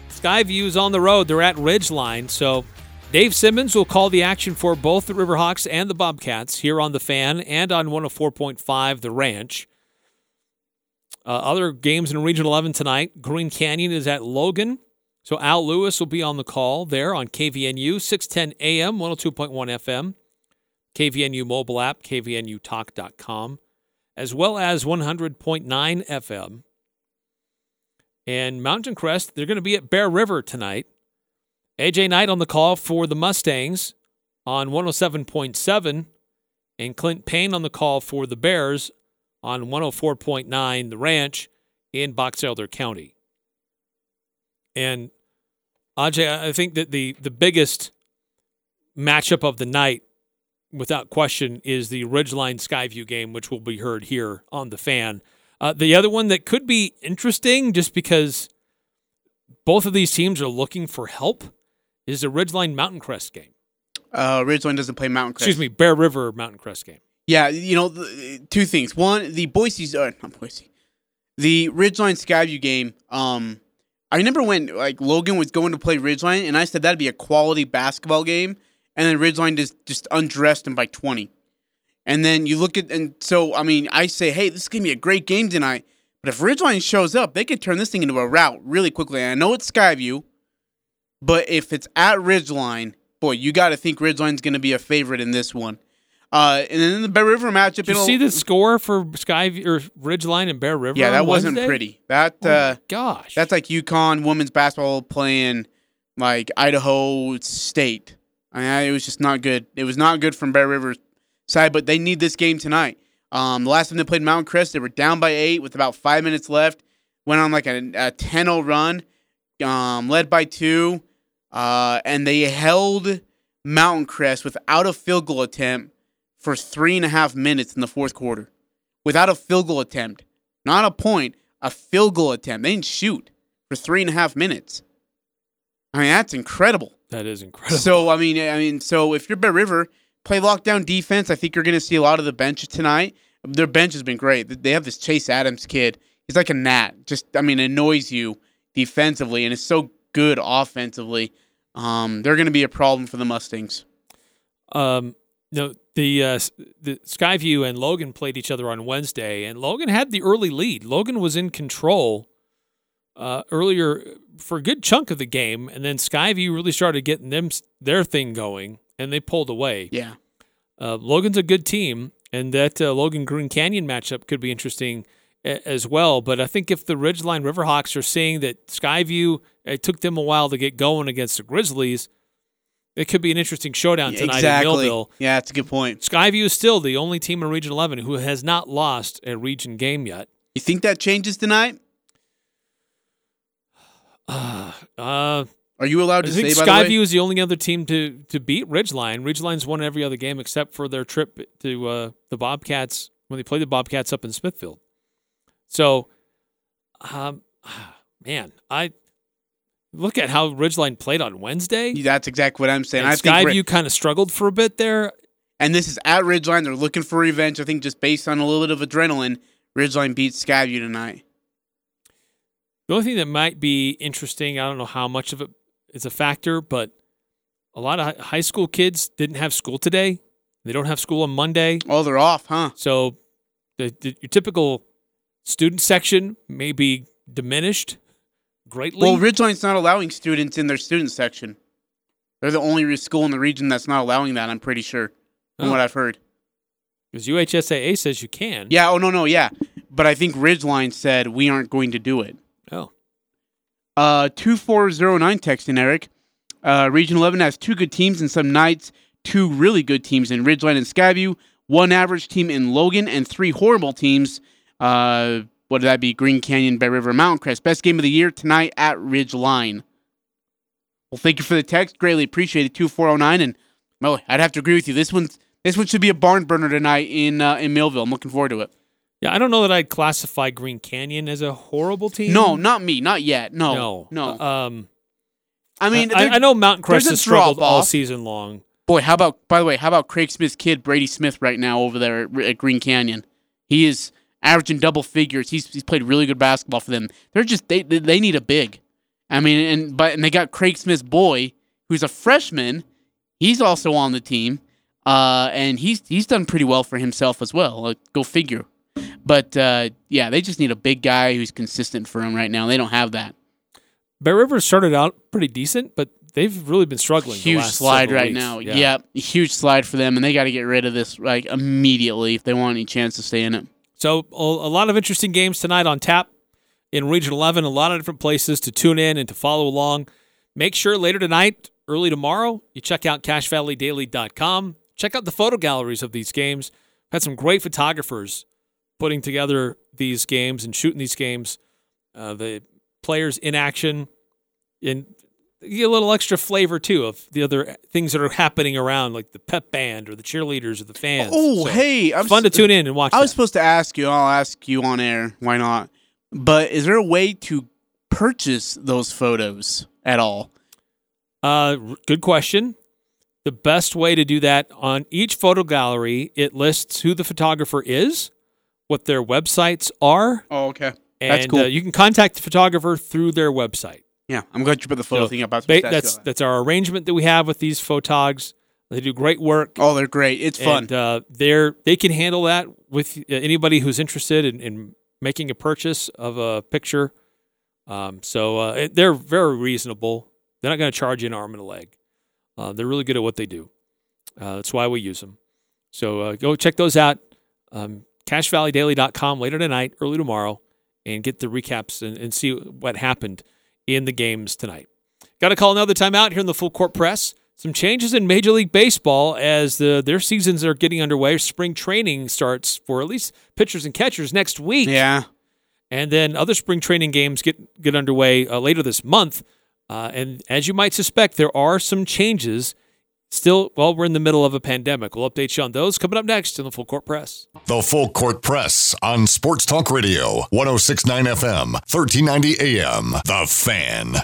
Speaker 2: Skyview is on the road. They're at Ridgeline. So Dave Simmons will call the action for both the Riverhawks and the Bobcats here on the fan and on 104.5 The Ranch. Uh, other games in Region 11 tonight. Green Canyon is at Logan. So Al Lewis will be on the call there on KVNU, 610 AM, 102.1 FM, KVNU mobile app, kvnutalk.com, as well as 100.9 FM. And Mountain Crest, they're going to be at Bear River tonight. AJ Knight on the call for the Mustangs on 107.7, and Clint Payne on the call for the Bears on 104.9 The Ranch in Box Elder County. And Ajay, I think that the the biggest matchup of the night, without question, is the Ridgeline Skyview game, which will be heard here on the fan. Uh, the other one that could be interesting, just because both of these teams are looking for help, is the Ridgeline Mountain Crest game.
Speaker 3: Uh, Ridgeline doesn't play Mountain Crest.
Speaker 2: Excuse me, Bear River Mountain Crest game.
Speaker 3: Yeah, you know, two things. One, the Boise's, uh, not Boise, the Ridgeline Skyview game. Um, I remember when like Logan was going to play Ridgeline, and I said that'd be a quality basketball game, and then Ridgeline just just undressed him by twenty. And then you look at and so I mean I say, hey, this is gonna be a great game tonight. But if Ridgeline shows up, they could turn this thing into a rout really quickly. And I know it's Skyview, but if it's at Ridgeline, boy, you got to think Ridgeline's going to be a favorite in this one. Uh, and then the Bear River matchup.
Speaker 2: Did you see the score for Sky or Ridgeline and Bear River?
Speaker 3: Yeah, that wasn't
Speaker 2: Wednesday?
Speaker 3: pretty. That
Speaker 2: Oh
Speaker 3: uh,
Speaker 2: gosh,
Speaker 3: that's like UConn women's basketball playing like Idaho State. I mean, it was just not good. It was not good from Bear River's side, but they need this game tonight. Um, the last time they played Mountain Crest, they were down by eight with about five minutes left. Went on like a, a 10-0 run, um, led by two, uh, and they held Mountain Crest without a field goal attempt for three and a half minutes in the fourth quarter. Without a field goal attempt, not a point, a field goal attempt. They didn't shoot for three and a half minutes. I mean, that's incredible.
Speaker 2: that is incredible.
Speaker 3: So I mean, I mean, so if you're Bear River, play lockdown defense. I think you're going to see a lot of the bench tonight. Their bench has been great. They have this Chase Adams kid. He's like a gnat. Just I mean, annoys you defensively, and is so good offensively. Um, they're going to be a problem for the Mustangs.
Speaker 2: Um, no, the uh, the Skyview and Logan played each other on Wednesday, and Logan had the early lead. Logan was in control uh, earlier for a good chunk of the game, and then Skyview really started getting them their thing going, and they pulled away.
Speaker 3: Yeah,
Speaker 2: Uh, Logan's a good team, and that uh, Logan Green Canyon matchup could be interesting a- as well. But I think if the Ridgeline Riverhawks are seeing that Skyview, it took them a while to get going against the Grizzlies, it could be an interesting showdown tonight
Speaker 3: exactly.
Speaker 2: in Millville.
Speaker 3: Yeah, that's a good point.
Speaker 2: Skyview is still the only team in Region 11 who has not lost a region game yet.
Speaker 3: You think that changes tonight? <sighs>
Speaker 2: Uh,
Speaker 3: Are you allowed
Speaker 2: I
Speaker 3: to
Speaker 2: think
Speaker 3: say? By the way,
Speaker 2: Skyview is the only other team to to beat Ridgeline. Ridgeline's won every other game except for their trip to uh, the Bobcats when they played the Bobcats up in Smithfield. So, um, <sighs> man, I look at how Ridgeline played on Wednesday.
Speaker 3: that's exactly what I'm saying.
Speaker 2: and
Speaker 3: I think,
Speaker 2: Skyview kind of struggled for a bit there.
Speaker 3: and this is at Ridgeline. They're looking for revenge. I think just based on a little bit of adrenaline, Ridgeline beats Skyview tonight.
Speaker 2: The only thing that might be interesting, I don't know how much of it is a factor, but a lot of high school kids didn't have school today. They don't have school on Monday.
Speaker 3: Oh, they're off, huh?
Speaker 2: So the, the your typical student section may be diminished greatly.
Speaker 3: Well, Ridgeline's not allowing students in their student section. They're the only school in the region that's not allowing that. I'm pretty sure, from
Speaker 2: Oh.
Speaker 3: what I've heard.
Speaker 2: because UHSAA says you can.
Speaker 3: Yeah. Oh no, no, yeah. But I think Ridgeline said we aren't going to do it.
Speaker 2: Oh,
Speaker 3: Uh, two four zero nine texting Eric. Uh, Region eleven has two good teams and some nights two really good teams in Ridgeline and Skyview, one average team in Logan, and three horrible teams. Uh, what did that be? Green Canyon, Bear River, Mountain Crest. Best game of the year tonight at Ridge Line. Well, thank you for the text. Greatly appreciated. Two four zero nine, and well, I'd have to agree with you. This one's this one should be a barn burner tonight in uh, in Millville. I'm looking forward to it.
Speaker 2: yeah. I don't know that I'd classify Green Canyon as a horrible team.
Speaker 3: No, not me, not yet. No,
Speaker 2: no,
Speaker 3: no.
Speaker 2: Um,
Speaker 3: I mean,
Speaker 2: I, I know Mountain Crest has struggled all season long.
Speaker 3: Boy, how about by the way, how about Craig Smith's kid Brady Smith right now over there at, at Green Canyon? He is averaging double figures. He's he's played really good basketball for them. They're just they they need a big. I mean, and but and they got Craig Smith's boy, who's a freshman. He's also on the team, uh, and he's he's done pretty well for himself as well. Like, go figure. But uh, yeah, they just need a big guy who's consistent for them right now. They don't have that.
Speaker 2: Bear River started out pretty decent, but they've really been struggling. the
Speaker 3: huge slide right
Speaker 2: weeks.
Speaker 3: now. Yeah. huge slide for them, and they got to get rid of this like immediately if they want any chance to stay in it.
Speaker 2: So a, lot of interesting games tonight on tap in Region 11. A lot of different places to tune in and to follow along. Make sure later tonight, early tomorrow, you check out CacheValleyDaily.com. Check out the photo galleries of these games. Had some great photographers putting together these games and shooting these games. Uh, the players in action, you get a little extra flavor too of the other things that are happening around, like the pep band or the cheerleaders or the fans.
Speaker 3: Oh,
Speaker 2: So,
Speaker 3: hey, I'm
Speaker 2: fun to tune in and watch.
Speaker 3: I was
Speaker 2: that.
Speaker 3: supposed to ask you. I'll ask you on air. Why not? But is there a way to purchase those photos at all?
Speaker 2: Uh, good question. The best way to do that on each photo gallery, it lists who the photographer is, what their websites are,
Speaker 3: Oh, okay.
Speaker 2: and
Speaker 3: That's cool.
Speaker 2: uh, you can contact the photographer through their website.
Speaker 3: Yeah, I'm glad you put the photo
Speaker 2: So,
Speaker 3: thing up.
Speaker 2: Ba-
Speaker 3: supposed to ask
Speaker 2: that's that's our arrangement that we have with these photogs. They do great work.
Speaker 3: Oh, they're great. It's fun.
Speaker 2: And, uh, they're they can handle that with uh, anybody who's interested in, in making a purchase of a picture. Um, so uh, they're very reasonable. They're not going to charge you an arm and a leg. Uh, they're really good at what they do. Uh, that's why we use them. So uh, go check those out. Um, CacheValleyDaily.com later tonight, early tomorrow, and get the recaps and, and see what happened in the games tonight. Got to call another timeout here in the full court press. Some changes in Major League Baseball as the, their seasons are getting underway. Spring training starts for at least pitchers and catchers next week.
Speaker 3: yeah.
Speaker 2: And then other spring training games get, get underway uh, later this month. Uh, and as you might suspect, there are some changes. Still, well, we're in the middle of a pandemic. We'll update you on those coming up next in the Full Court Press.
Speaker 1: The Full Court Press on Sports Talk Radio, 1069 FM, 1390 AM. The Fan.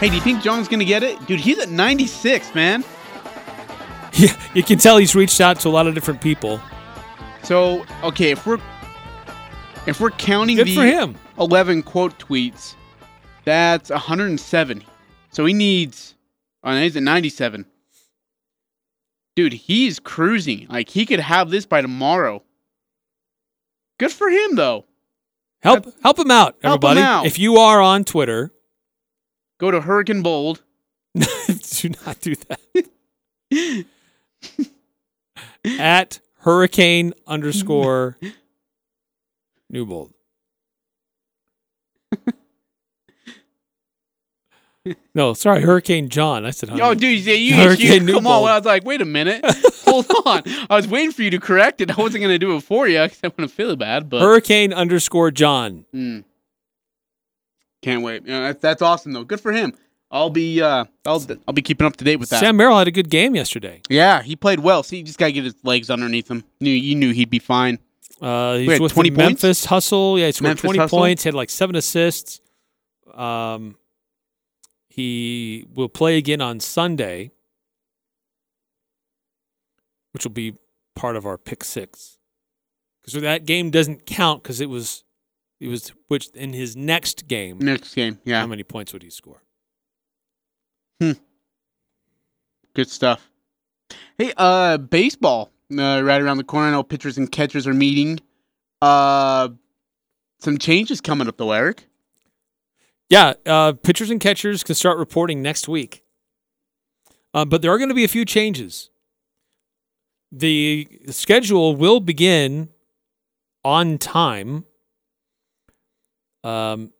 Speaker 3: Hey, do you think John's gonna get it, dude? He's at 96, man. <laughs>
Speaker 2: Yeah, you can tell he's reached out to a lot of different people.
Speaker 3: So, okay, if we're if we're counting
Speaker 2: Good
Speaker 3: the
Speaker 2: for him.
Speaker 3: 11 quote tweets, that's 170. So he needs oh, he's at 97. Dude, he's cruising. Like he could have this by tomorrow. Good for him though.
Speaker 2: Help help him out,
Speaker 3: Help him
Speaker 2: everybody.
Speaker 3: out.
Speaker 2: If you are on Twitter, <laughs>
Speaker 3: Go to Hurricane Bold.
Speaker 2: do not do that. <laughs> At hurricane underscore Newbold. No, sorry, Hurricane John. I said,
Speaker 3: Oh, dude, you, you,
Speaker 2: Hurricane
Speaker 3: you come
Speaker 2: Newbold.
Speaker 3: on. I was like, wait a minute. Hold <laughs> on. I was waiting for you to correct it. I wasn't going to do it for you because I wouldn't feel bad, but
Speaker 2: Hurricane underscore John.
Speaker 3: Mm. can't wait. Yeah, that's, that's awesome, though. Good for him. I'll be uh, I'll I'll be keeping up to date with that.
Speaker 2: Sam Merrill had a good game yesterday.
Speaker 3: yeah, he played well. See, you just gotta get his legs underneath him. Knew you knew he'd be fine.
Speaker 2: Uh, he's with
Speaker 3: 20
Speaker 2: the
Speaker 3: points?
Speaker 2: Memphis Hustle. Yeah, he scored
Speaker 3: Memphis
Speaker 2: 20
Speaker 3: Hustle?
Speaker 2: points, had like seven assists. Um, he will play again on Sunday, which will be part of our pick six. Because that game doesn't count because it was, it was which in his next game.
Speaker 3: Next game, yeah,
Speaker 2: How many points would he score?
Speaker 3: Good stuff. Hey, uh, baseball uh, right around the corner. I know pitchers and catchers are meeting. Uh, some changes coming up though, Eric.
Speaker 2: Yeah, uh, pitchers and catchers can start reporting next week. Uh, but there are going to be a few changes. The schedule will begin on time. Um,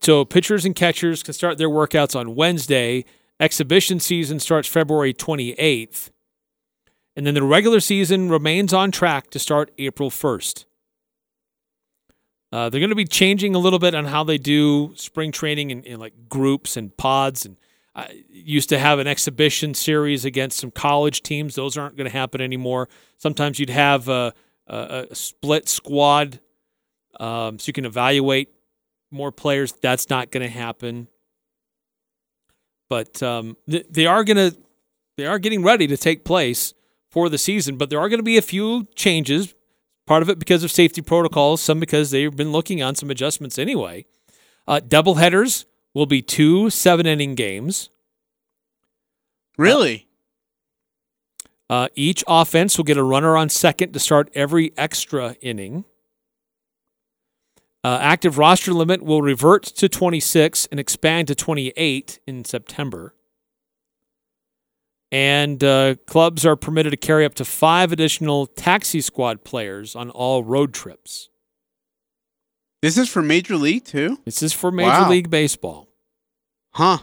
Speaker 2: so pitchers and catchers can start their workouts on Wednesday. Exhibition season starts February 28th. And then the regular season remains on track to start April 1st. Uh, they're going to be changing a little bit on how they do spring training in, in like groups and pods. And I used to have an exhibition series against some college teams. Those aren't going to happen anymore. Sometimes you'd have a, a, a split squad um, so you can evaluate more players. That's not going to happen. But um, th- they are going to they are getting ready to take place for the season. But there are going to be a few changes Part of it because of safety protocols, some because they've been looking on some adjustments anyway. Uh, double headers will be two seven inning games.
Speaker 3: Really?
Speaker 2: Uh, each offense will get a runner on second to start every extra inning. Uh, active roster limit will revert to 26 and expand to 28 in September. And uh, clubs are permitted to carry up to five additional taxi squad players on all road trips.
Speaker 3: This is for Major League too?
Speaker 2: This is for Major
Speaker 3: Wow.
Speaker 2: League Baseball.
Speaker 3: Huh.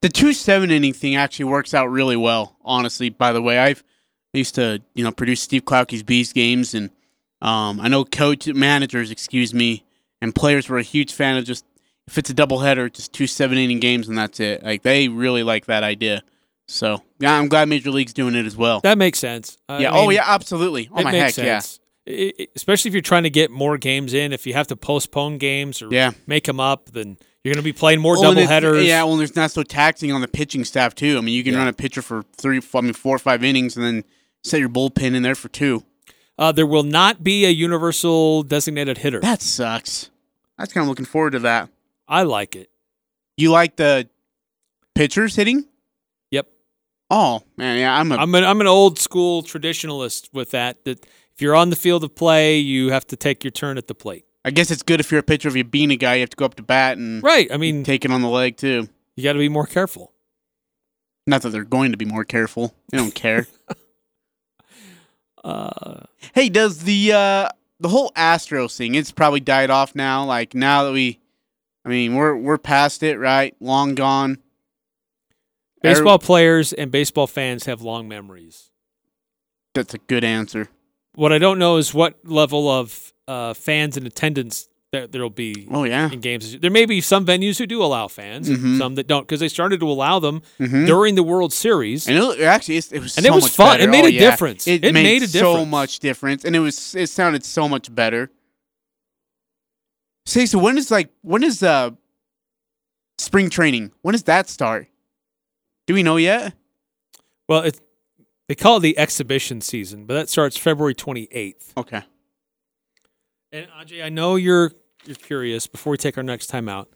Speaker 3: The two seven inning thing actually works out really well, honestly. By the way, I've I used to, you know, produce Steve Klauke's Bees games and um, I know coach managers, excuse me, and players were a huge fan of just if it's a doubleheader, just two seven inning games and that's it. Like they really like that idea. So yeah, I'm glad Major League's doing it as well.
Speaker 2: That makes sense. I
Speaker 3: yeah.
Speaker 2: mean,
Speaker 3: oh yeah, absolutely. Oh
Speaker 2: it
Speaker 3: my
Speaker 2: makes
Speaker 3: heck,
Speaker 2: sense. I- I- especially if you're trying to get more games in. If you have to postpone games or
Speaker 3: Yeah.
Speaker 2: make them up, then you're going to be playing more
Speaker 3: Well,
Speaker 2: double headers.
Speaker 3: Yeah, well, there's not so taxing on the pitching staff too. I mean, you can
Speaker 2: Yeah.
Speaker 3: run a pitcher for three, I mean, four or five innings, and then set your bullpen in there for two.
Speaker 2: Uh, there will not be a universal designated hitter.
Speaker 3: That sucks. I was kind of looking forward to that.
Speaker 2: I like it.
Speaker 3: You like the pitchers hitting?
Speaker 2: Yep.
Speaker 3: Oh man, yeah, I'm a
Speaker 2: I'm an I'm an old school traditionalist with that. That if you're on the field of play, you have to take your turn at the plate.
Speaker 3: I guess it's good if you're a pitcher. If you're being a guy, you have to go up to bat and
Speaker 2: Right. I mean,
Speaker 3: take it on the leg too.
Speaker 2: you got to be more careful.
Speaker 3: Not that they're going to be more careful. They don't care. <laughs>
Speaker 2: Uh,
Speaker 3: hey, does the uh the whole Astros thing? It's probably died off now. Like now that we, I mean, we're we're past it, right? Long gone.
Speaker 2: baseball players and baseball fans have long memories.
Speaker 3: That's a good answer.
Speaker 2: What I don't know is what level of uh, fans in attendance there there'll be
Speaker 3: Oh yeah.
Speaker 2: in games. There may be some venues who do allow fans,
Speaker 3: Mhm.
Speaker 2: some that don't, because they started to allow them
Speaker 3: Mhm.
Speaker 2: during the World Series.
Speaker 3: And it, actually, it was
Speaker 2: And
Speaker 3: so
Speaker 2: it was
Speaker 3: much
Speaker 2: fun.
Speaker 3: better.
Speaker 2: It made
Speaker 3: Oh,
Speaker 2: a
Speaker 3: yeah.
Speaker 2: difference.
Speaker 3: It,
Speaker 2: It
Speaker 3: made,
Speaker 2: made a
Speaker 3: so much difference, and it was it sounded so much better. Say so. When is like when is uh spring training? When does that start? Do we know yet?
Speaker 2: Well, it, they call it the exhibition season, but that starts February 28th.
Speaker 3: Okay.
Speaker 2: And Ajay, I know you're you're curious. Before we take our next time out,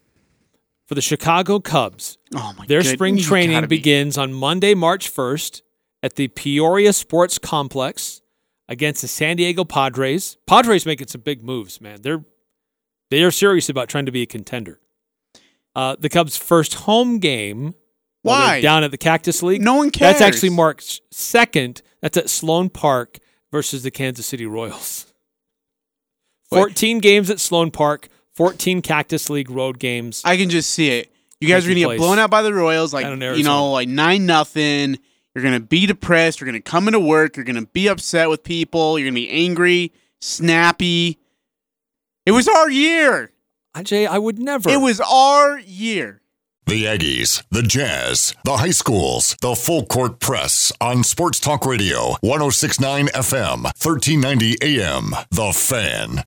Speaker 2: for the Chicago Cubs,
Speaker 3: Oh my.
Speaker 2: their
Speaker 3: good-
Speaker 2: spring
Speaker 3: you
Speaker 2: training begins on Monday, March 1st, at the Peoria Sports Complex against the San Diego Padres. Padres making some big moves, man. They're they are serious about trying to be a contender. Uh, the Cubs' first home game.
Speaker 3: Why?
Speaker 2: down at the Cactus League?
Speaker 3: No one cares.
Speaker 2: That's actually March second. That's at Sloan Park versus the Kansas City Royals.
Speaker 3: Wait.
Speaker 2: 14 games at Sloan Park, 14 Cactus League road games.
Speaker 3: I can just see it. You guys are gonna get blown out by the Royals, like you know, like nine nothing. You're gonna be depressed. You're gonna come into work. You're gonna be upset with people. You're gonna be angry, snappy. It was our year.
Speaker 2: Ajay, I would never.
Speaker 3: It was our year.
Speaker 1: The Aggies, the Jazz, the high schools, the full court press on Sports Talk Radio, 1069 FM, 1390 AM. The Fan.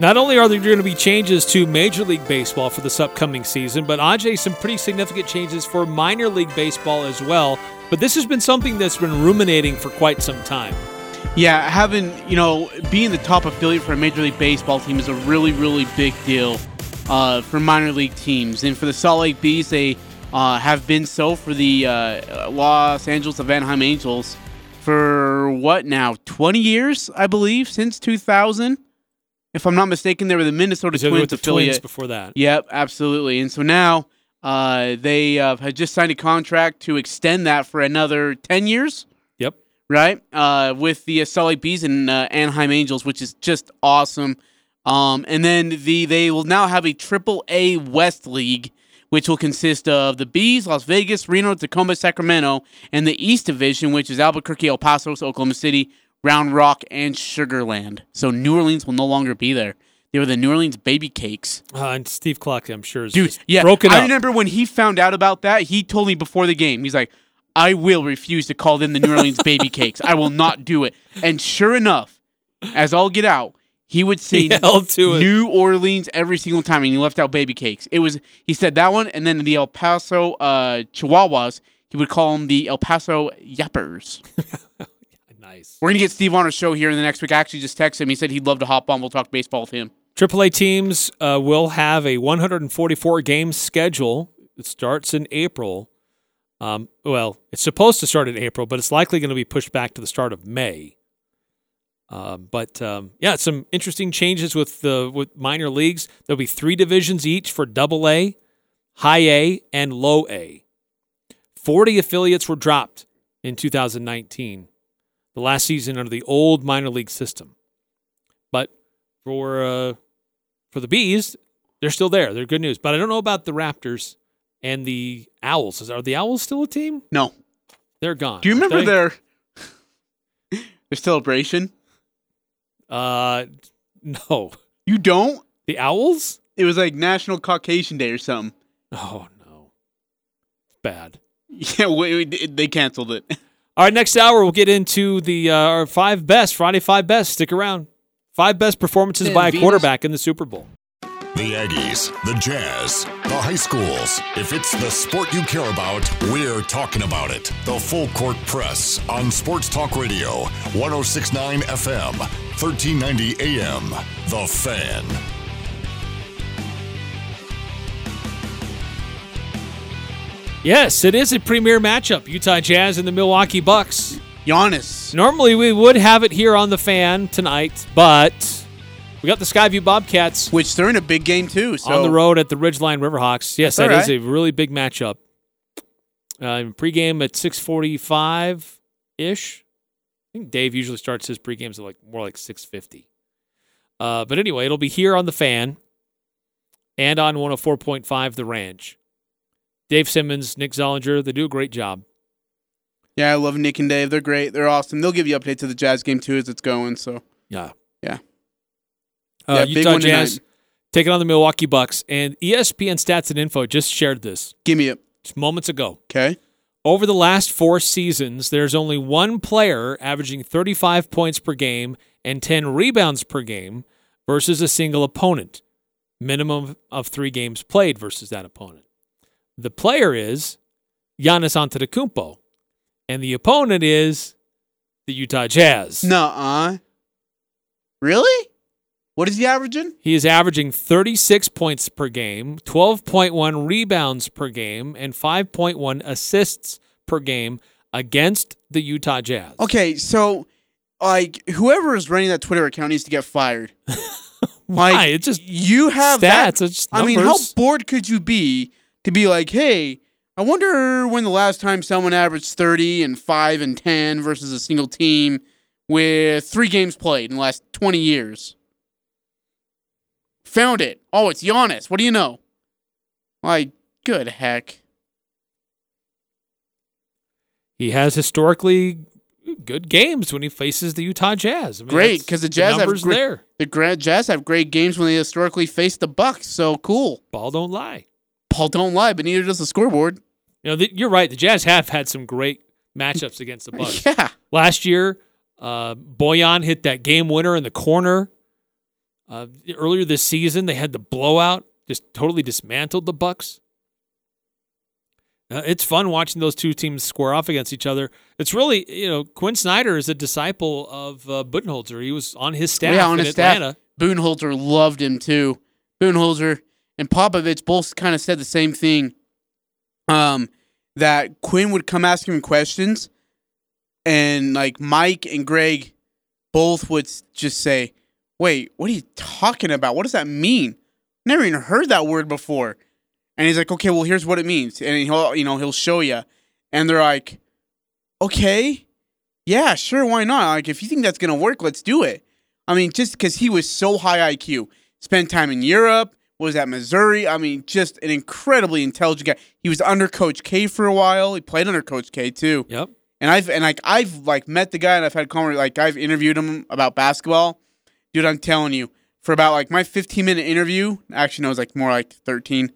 Speaker 2: Not only are there going to be changes to Major League Baseball for this upcoming season, but Ajay, some pretty significant changes for minor league baseball as well. But this has been something that's been ruminating for quite some time.
Speaker 3: Yeah, having you know being the top affiliate for a major league baseball team is a really really big deal uh, for minor league teams, and for the Salt Lake Bees, they uh, have been so for the uh, Los Angeles of Anaheim Angels for what now 20 years, I believe, since 2000. If I'm not mistaken, they were the Minnesota
Speaker 2: So
Speaker 3: Twins
Speaker 2: the
Speaker 3: affiliate.
Speaker 2: Twins before that.
Speaker 3: Yep, absolutely. And so now uh, they uh, have just signed a contract to extend that for another 10 years
Speaker 2: Yep.
Speaker 3: right? Uh, with the Salt Lake Bees and uh, Anaheim Angels, which is just awesome. Um, and then the they will now have a Triple A West League, which will consist of the Bees, Las Vegas, Reno, Tacoma, Sacramento, and the East Division, which is Albuquerque, El Paso, Oklahoma City, Round Rock, and Sugarland. So New Orleans will no longer be there. They were the New Orleans Baby Cakes.
Speaker 2: Uh, and Steve Klauke, I'm sure, is
Speaker 3: Dude, yeah.
Speaker 2: broken
Speaker 3: I
Speaker 2: up.
Speaker 3: remember when he found out about that, he told me before the game, he's like, I will refuse to call them the New Orleans Baby <laughs> Cakes. I will not do it. And sure enough, as all get out, he would say
Speaker 2: He to it.
Speaker 3: New Orleans every single time, and he left out Baby Cakes. It was he said that one, and then the El Paso uh, Chihuahuas, he would call them the El Paso Yappers. <laughs>
Speaker 2: Nice.
Speaker 3: We're gonna get Steve on our show here in the next week. I actually just texted him. He said he'd love to hop on. We'll talk baseball with him.
Speaker 2: AAA teams uh, will have a 144 game schedule. It starts in April. Um, well, it's supposed to start in April, but it's likely going to be pushed back to the start of May. Um, but um, yeah, some interesting changes with the with minor leagues. There'll be three divisions each for Double A, High A, and Low A. Forty affiliates were dropped in 2019, the last season under the old minor league system. But for uh, for the bees, they're still there. They're good news. But I don't know about the Raptors and the Owls. Are the Owls still a team?
Speaker 3: No,
Speaker 2: They're gone.
Speaker 3: do you remember
Speaker 2: they?
Speaker 3: their <laughs> their celebration?
Speaker 2: Uh, <laughs> no.
Speaker 3: You don't?
Speaker 2: The Owls?
Speaker 3: It was like National Caucasian Day or something.
Speaker 2: Oh no, it's bad. <laughs>
Speaker 3: Yeah, we, we, they canceled it.
Speaker 2: All right, next hour we'll get into the uh, our five best Friday five best. Stick around. Five best performances by a quarterback in the Super Bowl.
Speaker 1: The Aggies, the Jazz, the high schools. If it's the sport you care about, we're talking about it. The Full Court Press on Sports Talk Radio, 1069 FM, 1390 AM. The Fan.
Speaker 2: Yes, it is a premier matchup. Utah Jazz and the Milwaukee Bucks.
Speaker 3: Giannis.
Speaker 2: Normally we would have it here on the fan tonight, but we got the Skyview Bobcats
Speaker 3: Which they're in a big game too. So
Speaker 2: on the road at the Ridgeline Riverhawks. Yes,
Speaker 3: That's
Speaker 2: that
Speaker 3: all
Speaker 2: is a really big matchup. Uh, pregame at six forty-five ish. I think Dave usually starts his pregames at like more like six fifty. Uh, but anyway, it'll be here on the fan and on one hundred four point five The Ranch. Dave Simmons, Nick Zollinger, they do a great job.
Speaker 3: Yeah, I love Nick and Dave. They're great. They're awesome. They'll give you updates of the Jazz game too as it's going. So
Speaker 2: Yeah.
Speaker 3: Yeah.
Speaker 2: Uh,
Speaker 3: Yeah, big
Speaker 2: Utah. Jazz taking on the Milwaukee Bucks, and ESPN Stats and Info just shared this
Speaker 3: give me it.
Speaker 2: just moments ago.
Speaker 3: Okay.
Speaker 2: Over the last four seasons, there's only one player averaging 35 points per game and 10 rebounds per game versus a single opponent. Minimum of three games played versus that opponent. The player is Giannis Antetokounmpo, and the opponent is the Utah Jazz.
Speaker 3: Nuh-uh. Really? What is he averaging?
Speaker 2: He is averaging 36 points per game, 12.1 rebounds per game, and 5.1 assists per game against the Utah Jazz.
Speaker 3: Okay, so like whoever is running that Twitter account needs to get fired. <laughs>
Speaker 2: Why?
Speaker 3: Like
Speaker 2: It's just
Speaker 3: you have
Speaker 2: stats.
Speaker 3: that. I mean, how bored could you be to be like, hey, I wonder when the last time someone averaged 30 and 5 and 10 versus a single team with three games played in the last 20 years? Found it. Oh, it's Giannis. What do you know? Like, good heck.
Speaker 2: He has historically good games when he faces the Utah Jazz. I mean,
Speaker 3: Great, 'cause the Jazz have
Speaker 2: numbers
Speaker 3: great-
Speaker 2: there.
Speaker 3: The Jazz have great games when they historically face the Bucks. So cool.
Speaker 2: Ball don't lie.
Speaker 3: Paul don't lie, but neither does the scoreboard.
Speaker 2: You know, the, you're right. The Jazz have had some great matchups against the <laughs> Bucks.
Speaker 3: Yeah.
Speaker 2: Last year, uh, Bojan hit that game winner in the corner. Uh, earlier this season, they had the blowout, just totally dismantled the Bucks. Uh, it's fun watching those two teams square off against each other. It's really, you know, Quin Snyder is a disciple of uh, Budenholzer. He was on his staff
Speaker 3: yeah, on
Speaker 2: in
Speaker 3: his
Speaker 2: Atlanta.
Speaker 3: staff. Loved him too. Budenholzer and Popovich both kind of said the same thing. Um, that Quin would come ask him questions, and like Mike and Greg both would just say, "Wait, what are you talking about? What does that mean? Never even heard that word before." And he's like, "Okay, well, here's what it means," and he'll, you know, he'll show you, and they're like, "Okay, yeah, sure, why not? Like, if you think that's gonna work, let's do it." I mean, just because he was so high IQ, spent time in Europe, was at Missouri. I mean, just an incredibly intelligent guy. He was under Coach K for a while. He played under Coach K too.
Speaker 2: Yep.
Speaker 3: And I've and like I've like met the guy and I've had conver- like I've interviewed him about basketball. Dude, I'm telling you, for about like my 15 minute interview, actually no, it was like more like 13.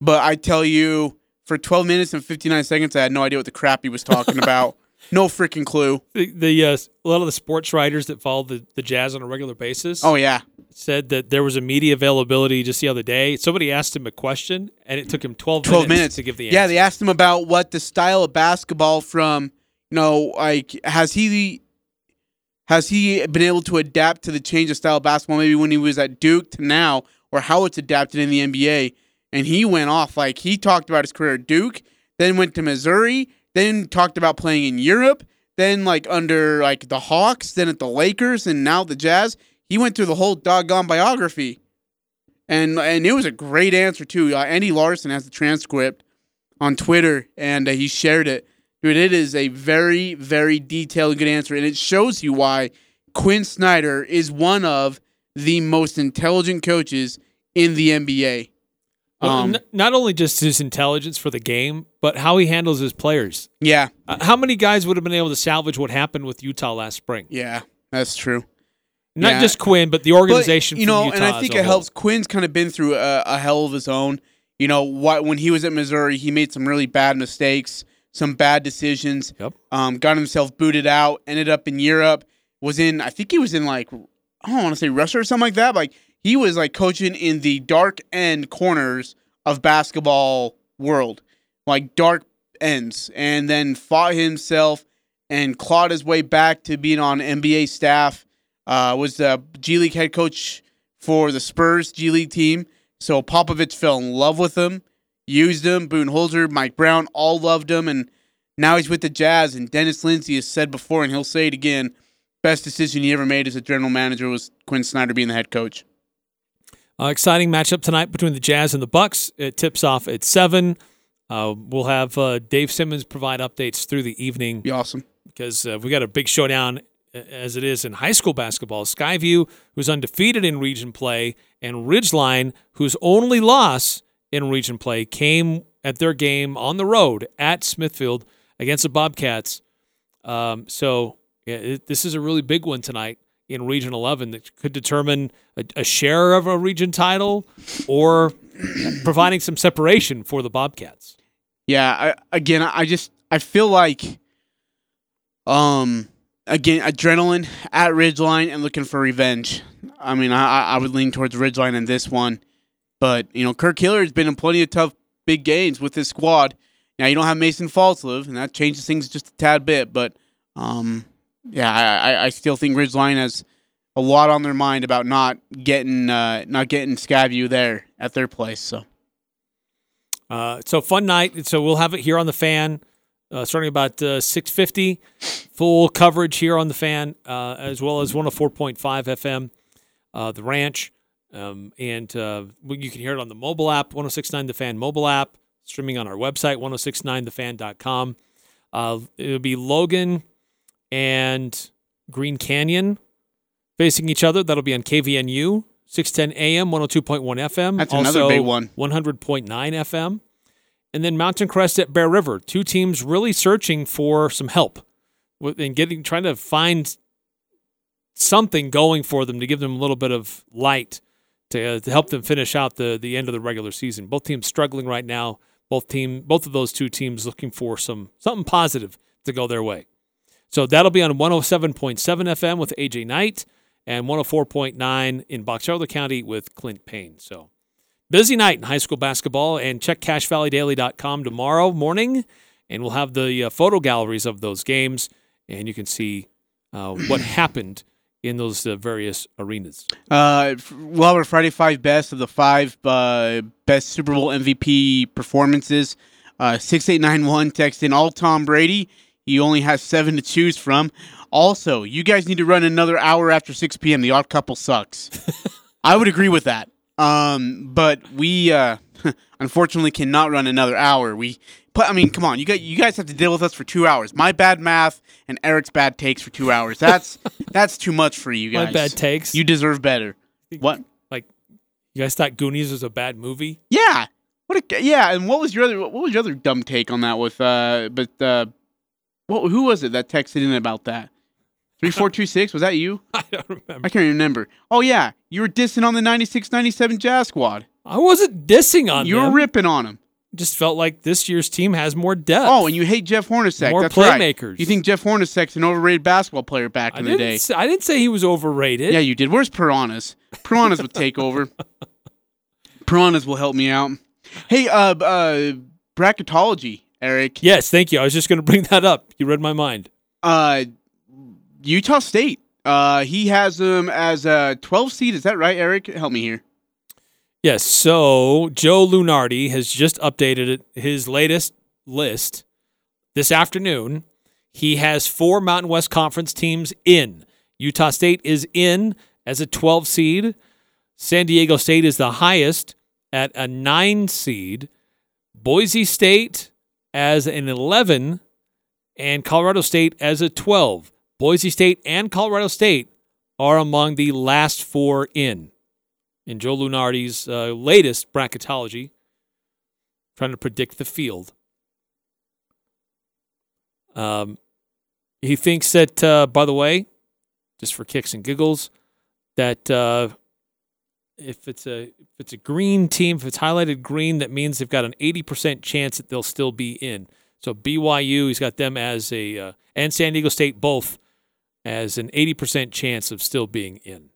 Speaker 3: But I tell you, for 12 minutes and 59 seconds, I had no idea what the crap he was talking <laughs> about. No freaking clue.
Speaker 2: The, the uh, a lot of the sports writers that follow the, the Jazz on a regular basis
Speaker 3: Oh yeah,
Speaker 2: said that there was a media availability just the other day. Somebody asked him a question, and it took him 12,
Speaker 3: 12 minutes
Speaker 2: to give the answer.
Speaker 3: Yeah, they asked him about what the style of basketball from, you know, like has he has he been able to adapt to the change of style of basketball maybe when he was at Duke to now or how it's adapted in the NBA? And he went off like he talked about his career at Duke, then went to Missouri, then talked about playing in Europe, then like under like the Hawks, then at the Lakers and now the Jazz. He went through the whole doggone biography. And and it was a great answer too. Uh, Andy Larsen has the transcript on Twitter, and uh, he shared it. Dude, it is a very, very detailed good answer, and it shows you why Quin Snyder is one of the most intelligent coaches in the NBA.
Speaker 2: Well,
Speaker 3: Um,
Speaker 2: n- not only just his intelligence for the game, but how he handles his players.
Speaker 3: yeah,
Speaker 2: Uh, how many guys would have been able to salvage what happened with Utah last spring?
Speaker 3: yeah, that's true.
Speaker 2: Not
Speaker 3: Yeah.
Speaker 2: just Quin, but the organization.
Speaker 3: But, you know,
Speaker 2: Utah
Speaker 3: and I think it helps. Quin's kind of been through a, a hell of his own. You know, when he was at Missouri, he made some really bad mistakes, some bad decisions.
Speaker 2: Yep.
Speaker 3: Um, got himself booted out. Ended up in Europe. Was in, I think he was in like, I don't want to say Russia or something like that. Like he was like coaching in the dark end corners of basketball world, like dark ends, and then fought himself and clawed his way back to being on NBA staff. Uh, was the G League head coach for the Spurs G League team. So Popovich fell in love with him, used him. Budenholzer, Mike Brown, all loved him, and now he's with the Jazz. And Dennis Lindsey has said before, and he'll say it again: best decision he ever made as a general manager was Quin Snyder being the head coach.
Speaker 2: Uh, exciting matchup tonight between the Jazz and the Bucks. It tips off at seven. Uh, we'll have uh, Dave Simmons provide updates through the evening
Speaker 3: Be awesome.
Speaker 2: because uh, we got a big showdown as it is in high school basketball. Skyview, who's undefeated in region play, and Ridgeline, whose only loss in region play came at their game on the road at Smithfield against the Bobcats. Um, so yeah, it, this is a really big one tonight in Region 11 that could determine a, a share of a region title or providing some separation for the Bobcats.
Speaker 3: Yeah, I, again, I just I feel like, um, again, adrenaline at Ridgeline and looking for revenge. I mean, I I would lean towards Ridgeline in this one, but you know, Kirk Hiller has been in plenty of tough big games with his squad. Now you don't have Mason Falslev, and that changes things just a tad bit. But um, yeah, I I, still think Ridgeline has a lot on their mind about not getting uh, not getting Skyview there at their place. So
Speaker 2: Uh, so fun night. So we'll have it here on the fan, uh, starting about uh, six fifty. Full coverage here on the fan, uh, as well as one hundred four point five FM, uh, the Ranch, um, and uh, you can hear it on the mobile app, one hundred six nine The Fan mobile app, streaming on our website, one hundred six nine thefan.com. Uh, it'll be Logan and Green Canyon facing each other. That'll be on KVNU. 610 AM, 102.1 FM.
Speaker 3: That's another
Speaker 2: also
Speaker 3: big one.
Speaker 2: 100.9 FM. And then Mountain Crest at Bear River. Two teams really searching for some help with and getting trying to find something going for them to give them a little bit of light to, uh, to help them finish out the the end of the regular season. Both teams struggling right now. Both team both of those two teams looking for some something positive to go their way. So that'll be on 107.7 FM with AJ Knight and 104.9 in Box Elder County with Clint Payne. So busy night in high school basketball and check cachevalleydaily.com tomorrow morning and we'll have the uh, photo galleries of those games and you can see uh, <clears throat> what happened in those uh, various arenas.
Speaker 3: Uh, we'll our Friday five best of the five uh, best Super Bowl MVP performances. Uh, six eight nine one text in all Tom Brady. He only has seven to choose from. Also, you guys need to run another hour after six p.m. The Odd Couple sucks. <laughs> I would agree with that. Um, but we uh, <laughs> unfortunately cannot run another hour. We, but I mean, come on, you got you guys have to deal with us for two hours. My bad math and Eric's bad takes for two hours. That's <laughs> that's too much for you guys.
Speaker 2: My
Speaker 3: guys.
Speaker 2: bad takes.
Speaker 3: You deserve better. What?
Speaker 2: like you guys thought Goonies was a bad movie?
Speaker 3: Yeah. What a yeah. And what was your other what was your other dumb take on that? With uh, but uh, what who was it that texted in about that? <laughs> Three four two six was that you? <laughs>
Speaker 2: I don't remember.
Speaker 3: I can't remember. Oh yeah, you were dissing on the 96-97 Jazz Squad.
Speaker 2: I wasn't dissing on
Speaker 3: You
Speaker 2: them.
Speaker 3: were ripping on them.
Speaker 2: Just felt like this year's team has more depth.
Speaker 3: Oh, and you hate Jeff Hornacek.
Speaker 2: More
Speaker 3: That's right.
Speaker 2: playmakers.
Speaker 3: You think Jeff Hornacek's an overrated basketball player back
Speaker 2: I
Speaker 3: in the day?
Speaker 2: Say, I didn't say he was overrated.
Speaker 3: Yeah, you did. Where's Piranhas? Piranhas would take over. <laughs> Piranhas will help me out. Hey, uh, uh, bracketology, Eric.
Speaker 2: Yes, thank you. I was just going <laughs> to bring that up. You read my mind.
Speaker 3: Uh, Utah State. Uh, he has them as a 12 seed. Is that right, Eric? Help me here.
Speaker 2: Yes. So Joe Lunardi has just updated his latest list this afternoon. He has four Mountain West Conference teams in. Utah State is in as a 12 seed. San Diego State is the highest at a nine seed. Boise State as an 11, and Colorado State as a 12. Boise State and Colorado State are among the last four in. In Joe Lunardi's uh, latest bracketology, trying to predict the field. Um, he thinks that, uh, by the way, just for kicks and giggles, that uh, if it's a if it's a green team, if it's highlighted green, that means they've got an eighty percent chance that they'll still be in. So BYU, he's got them as a uh, and San Diego State both as an eighty percent chance of still being in.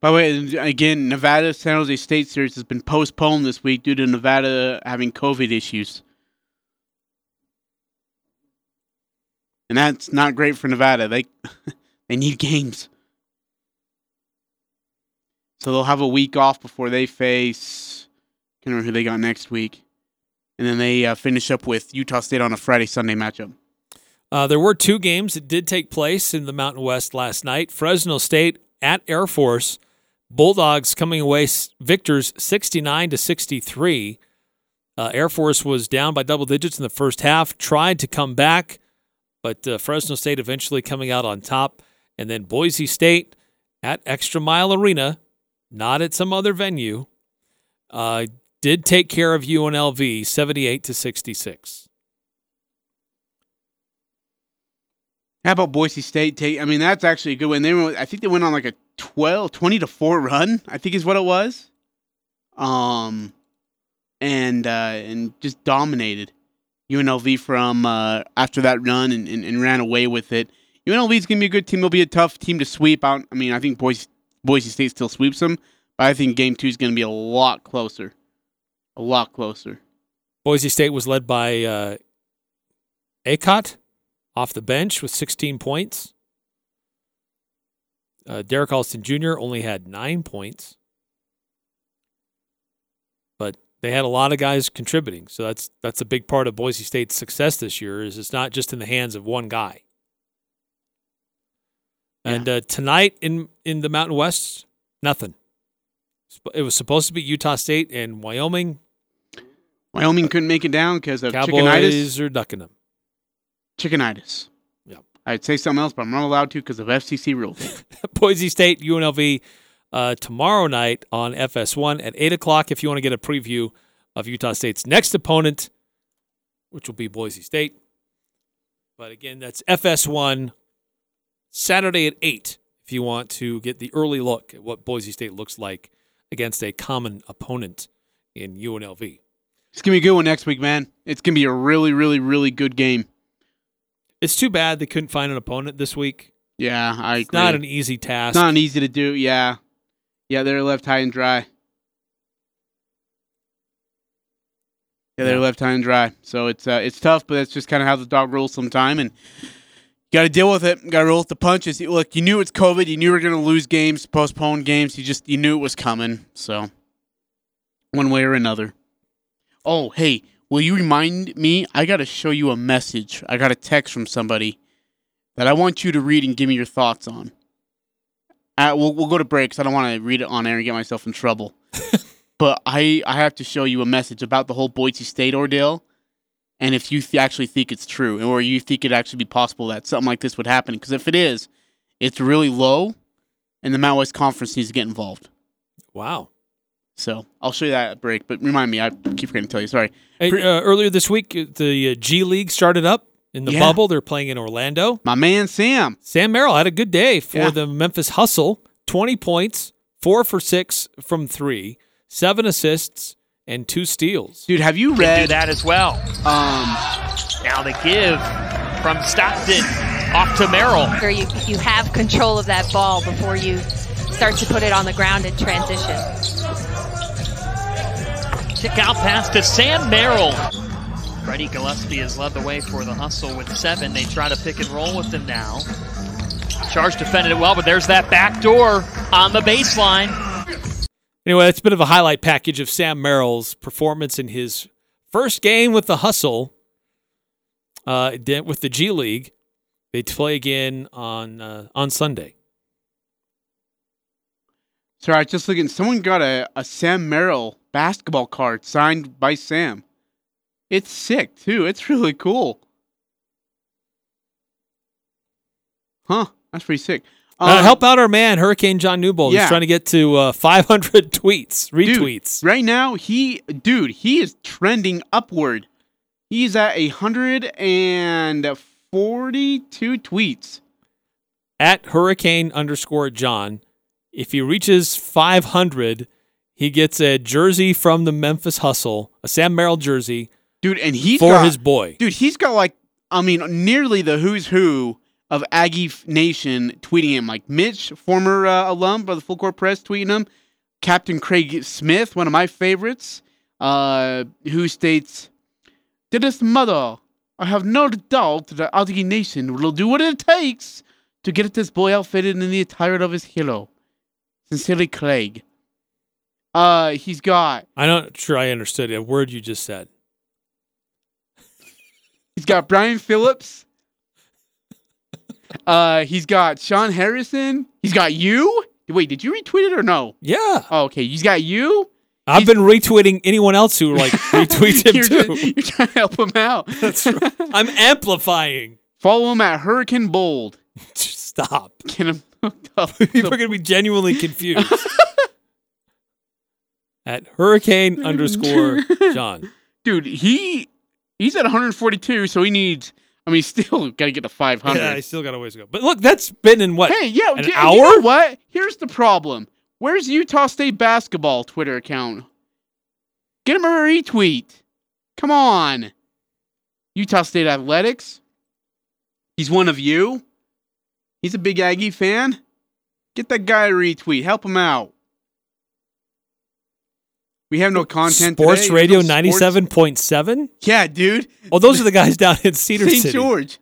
Speaker 3: By the way, again, Nevada San Jose State series has been postponed this week due to Nevada having COVID issues. And that's not great for Nevada. They <laughs> they need games. So they'll have a week off before they face can't remember who they got next week. And then they uh, finish up with Utah State on a Friday Sunday matchup.
Speaker 2: Uh, there were two games that did take place in the Mountain West last night. Fresno State at Air Force. Bulldogs coming away victors 69 to 63. Uh, Air Force was down by double digits in the first half, tried to come back, but uh, Fresno State eventually coming out on top. And then Boise State at Extra Mile Arena, not at some other venue, uh, did take care of UNLV 78 to 66.
Speaker 3: How about Boise State? Take, I mean, that's actually a good win. They I think they went on like a 12, 20 to four run. I think is what it was. Um, and uh, and just dominated UNLV from uh, after that run and, and, and ran away with it. UNLV is gonna be a good team. They'll be a tough team to sweep out. I mean, I think Boise Boise State still sweeps them, but I think game two is gonna be a lot closer, a lot closer.
Speaker 2: Boise State was led by uh, Akot. off the bench with 16 points. Uh, Derrick Alston Jr. only had nine points, but they had a lot of guys contributing. So that's that's a big part of Boise State's success this year. Is it's not just in the hands of one guy. And uh, tonight in in the Mountain West, nothing. It was supposed to be Utah State and Wyoming.
Speaker 3: Wyoming couldn't make it down because of chickenitis.
Speaker 2: Cowboys are ducking them.
Speaker 3: Chickenitis.
Speaker 2: Yep.
Speaker 3: I'd say something else, but I'm not allowed to because of FCC rules. <laughs>
Speaker 2: Boise State, UNLV uh, tomorrow night on FS1 at 8 o'clock if you want to get a preview of Utah State's next opponent, which will be Boise State. But again, that's FS1 Saturday at 8 if you want to get the early look at what Boise State looks like against a common opponent in UNLV.
Speaker 3: it's gonna be a good one next week, man. It's gonna be a really, really, really good game.
Speaker 2: It's too bad they couldn't find an opponent this week.
Speaker 3: Yeah, I
Speaker 2: It's
Speaker 3: agree.
Speaker 2: not an easy task.
Speaker 3: It's not an easy to do. Yeah, yeah, they're left high and dry. Yeah, they're
Speaker 2: Yeah.
Speaker 3: left high and dry. So it's uh, it's tough, but that's just kind of how the dog rolls sometime, and got to deal with it. Got to roll with the punches. Look, you knew it's COVID. You knew you were going to lose games, postpone games. You just you knew it was coming. So one way or another. Oh, hey, will you remind me? I got to show you a message. I got a text from somebody that I want you to read and give me your thoughts on. Uh, we'll we'll go to breaks. I don't want to read it on air and get myself in trouble. <laughs> but I I have to show you a message about the whole Boise State ordeal, and if you th- actually think it's true, or you think it actually be possible that something like this would happen. Because if it is, it's really low, and the Mountain West Conference needs to get involved.
Speaker 2: wow.
Speaker 3: So I'll show you that at break. But remind me, I keep forgetting to tell you. Sorry.
Speaker 2: Hey,
Speaker 3: Pre-
Speaker 2: uh, earlier this week, uh, the uh, G League started up in the
Speaker 3: Yeah.
Speaker 2: bubble. They're playing in Orlando.
Speaker 3: My man Sam.
Speaker 2: Sam Merrill had a good day for
Speaker 3: Yeah.
Speaker 2: the Memphis Hustle. 20 points, four for six from three, seven assists, and two steals.
Speaker 3: Dude, have you
Speaker 4: can do
Speaker 3: read
Speaker 4: that as well.
Speaker 3: um
Speaker 4: Now the give from Stockton off to Merrill.
Speaker 5: where you, you have control of that ball before you start to put it on the ground in transition.
Speaker 4: Kick out pass to Sam Merrill. Freddie Gillespie has led the way for the hustle with seven. They try to pick and roll with him now. Charge defended it well, but there's that back door on the baseline.
Speaker 2: Anyway, that's a bit of a highlight package of Sam Merrill's performance in his first game with the Hustle uh, with the G League. They play again on uh, on Sunday.
Speaker 3: Sorry, I was just looking. Someone got a, a Sam Merrill basketball card signed by Sam. It's sick too. It's really cool. Huh? That's pretty sick.
Speaker 2: Uh,
Speaker 3: Um,
Speaker 2: help out our man, Hurricane John Newbold.
Speaker 3: yeah.
Speaker 2: He's trying to get to uh, <laughs> 500 tweets,
Speaker 3: dude,
Speaker 2: retweets.
Speaker 3: right now, he, dude, he is trending upward. He's at hundred and forty-two tweets.
Speaker 2: At Hurricane underscore John. If he reaches 500, he gets a jersey from the Memphis Hustle, a Sam Merrill jersey
Speaker 3: Dude, and he's
Speaker 2: for
Speaker 3: got,
Speaker 2: his boy.
Speaker 3: Dude, he's got like, I mean, nearly the who's who of Aggie Nation tweeting him. Like Mitch, former uh, alum of the Full Court Press, tweeting him. Captain Craig Smith, one of my favorites, uh, who states, Dearest mother, I have no doubt that Aggie Nation will do what it takes to get this boy outfitted in the attire of his hero. Sincerely, Craig. Uh, he's got
Speaker 2: I'm not sure I understood a word you just said.
Speaker 3: He's got Brian Phillips. Uh, he's got Sean Harrison. He's got you. Wait, did you retweet it or no?
Speaker 2: Yeah.
Speaker 3: Oh, okay, he's got you.
Speaker 2: I've been retweeting anyone else who like <laughs> retweets him
Speaker 3: you're,
Speaker 2: too.
Speaker 3: just- you're trying to help him out. <laughs>
Speaker 2: That's right. I'm amplifying.
Speaker 3: Follow him at Hurricane Bold. <laughs>
Speaker 2: Stop.
Speaker 3: Get him hooked up.
Speaker 2: People are going to be genuinely confused. At Hurricane underscore John.
Speaker 3: Dude, he he's at 142, so he needs. I mean, <laughs> still got to get to 500.
Speaker 2: Yeah, I still got a ways to go. But look, that's been in what?
Speaker 3: Hey, yeah,
Speaker 2: an
Speaker 3: you,
Speaker 2: hour?
Speaker 3: You know what? Here's the problem. Where's Utah State basketball Twitter account? Get him a retweet. Come on. Utah State Athletics. He's one of you. He's a big Aggie fan. Get that guy a retweet. Help him out. We have no content.
Speaker 2: Sports
Speaker 3: today.
Speaker 2: Radio 97.7?
Speaker 3: Yeah, dude.
Speaker 2: Oh, those are the guys down in <laughs> Cedar
Speaker 3: St.
Speaker 2: City.
Speaker 3: George.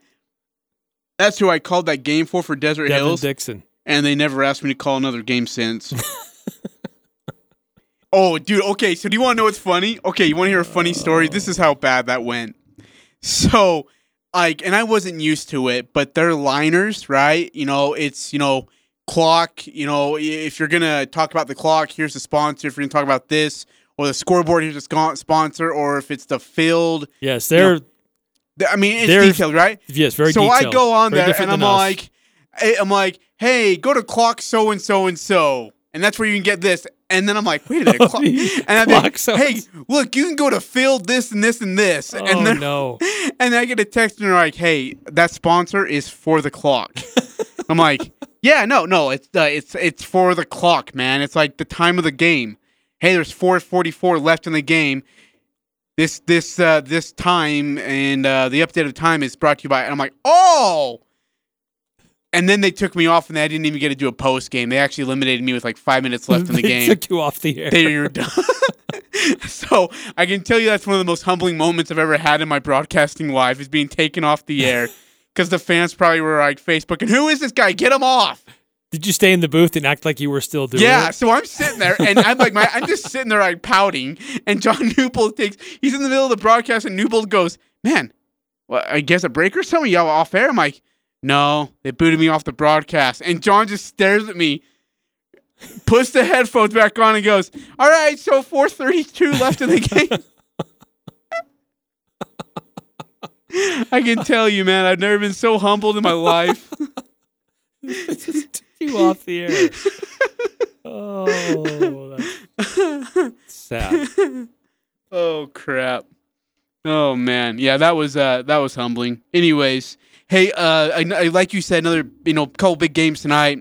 Speaker 3: That's who I called that game for for Desert
Speaker 2: Devin
Speaker 3: Hills,
Speaker 2: Dixon.
Speaker 3: and they never asked me to call another game since. <laughs> oh, dude. Okay, so do you want to know what's funny? Okay, you want to hear a funny story? This is how bad that went. So, like, and I wasn't used to it, but they're liners, right? You know, it's you know clock. You know, if you're gonna talk about the clock, here's the sponsor. If you're gonna talk about this or the scoreboard, here's a sponsor. Or if it's the field,
Speaker 2: Yes, they're
Speaker 3: th- I mean, it's detailed, right?
Speaker 2: yes very.
Speaker 3: so I go on
Speaker 2: Very
Speaker 3: there and I'm
Speaker 2: us.
Speaker 3: like, I'm like, hey, go to clock so and so and so, and that's where you can get this. And then I'm like, wait a minute, <laughs> clock. and I'm like, hey, look, you can go to field this and this and this,
Speaker 2: oh
Speaker 3: and then
Speaker 2: no, <laughs>
Speaker 3: and then I get a text and they're like, hey, that sponsor is for the clock. <laughs> I'm like, yeah, no, no, it's uh, it's it's for the clock, man. It's like the time of the game. Hey, there's 4:44 left in the game. This this uh, this time and uh, the updated time is brought to you by. And I'm like, oh. And then they took me off, and I didn't even get to do a post game. They actually eliminated me with like five minutes left in the <laughs>
Speaker 2: They
Speaker 3: game.
Speaker 2: took you off the air.
Speaker 3: They were done. <laughs> so I can tell you that's one of the most humbling moments I've ever had in my broadcasting life is being taken off the air because the fans probably were like Facebook and who is this guy? Get him off!
Speaker 2: Did you stay in the booth and act like you were still doing
Speaker 3: yeah,
Speaker 2: it?
Speaker 3: so I'm sitting there and I'm like my I'm just sitting there like pouting and John <laughs> Newbold takes he's in the middle of the broadcast and Newbold goes, man, well, I guess a break or something y'all off air. I'm like, no, they booted me off the broadcast and John just stares at me. Puts the headphones back on and goes, "All right, so 4:32 left in the game." <laughs> I can tell you, man, I've never been so humbled in my life. <laughs>
Speaker 2: You off the air. <laughs> Oh, that's sad.
Speaker 3: Oh crap. Oh man. Yeah, that was uh that was humbling. Anyways, hey, uh I, I like you said another, you know, couple big games tonight.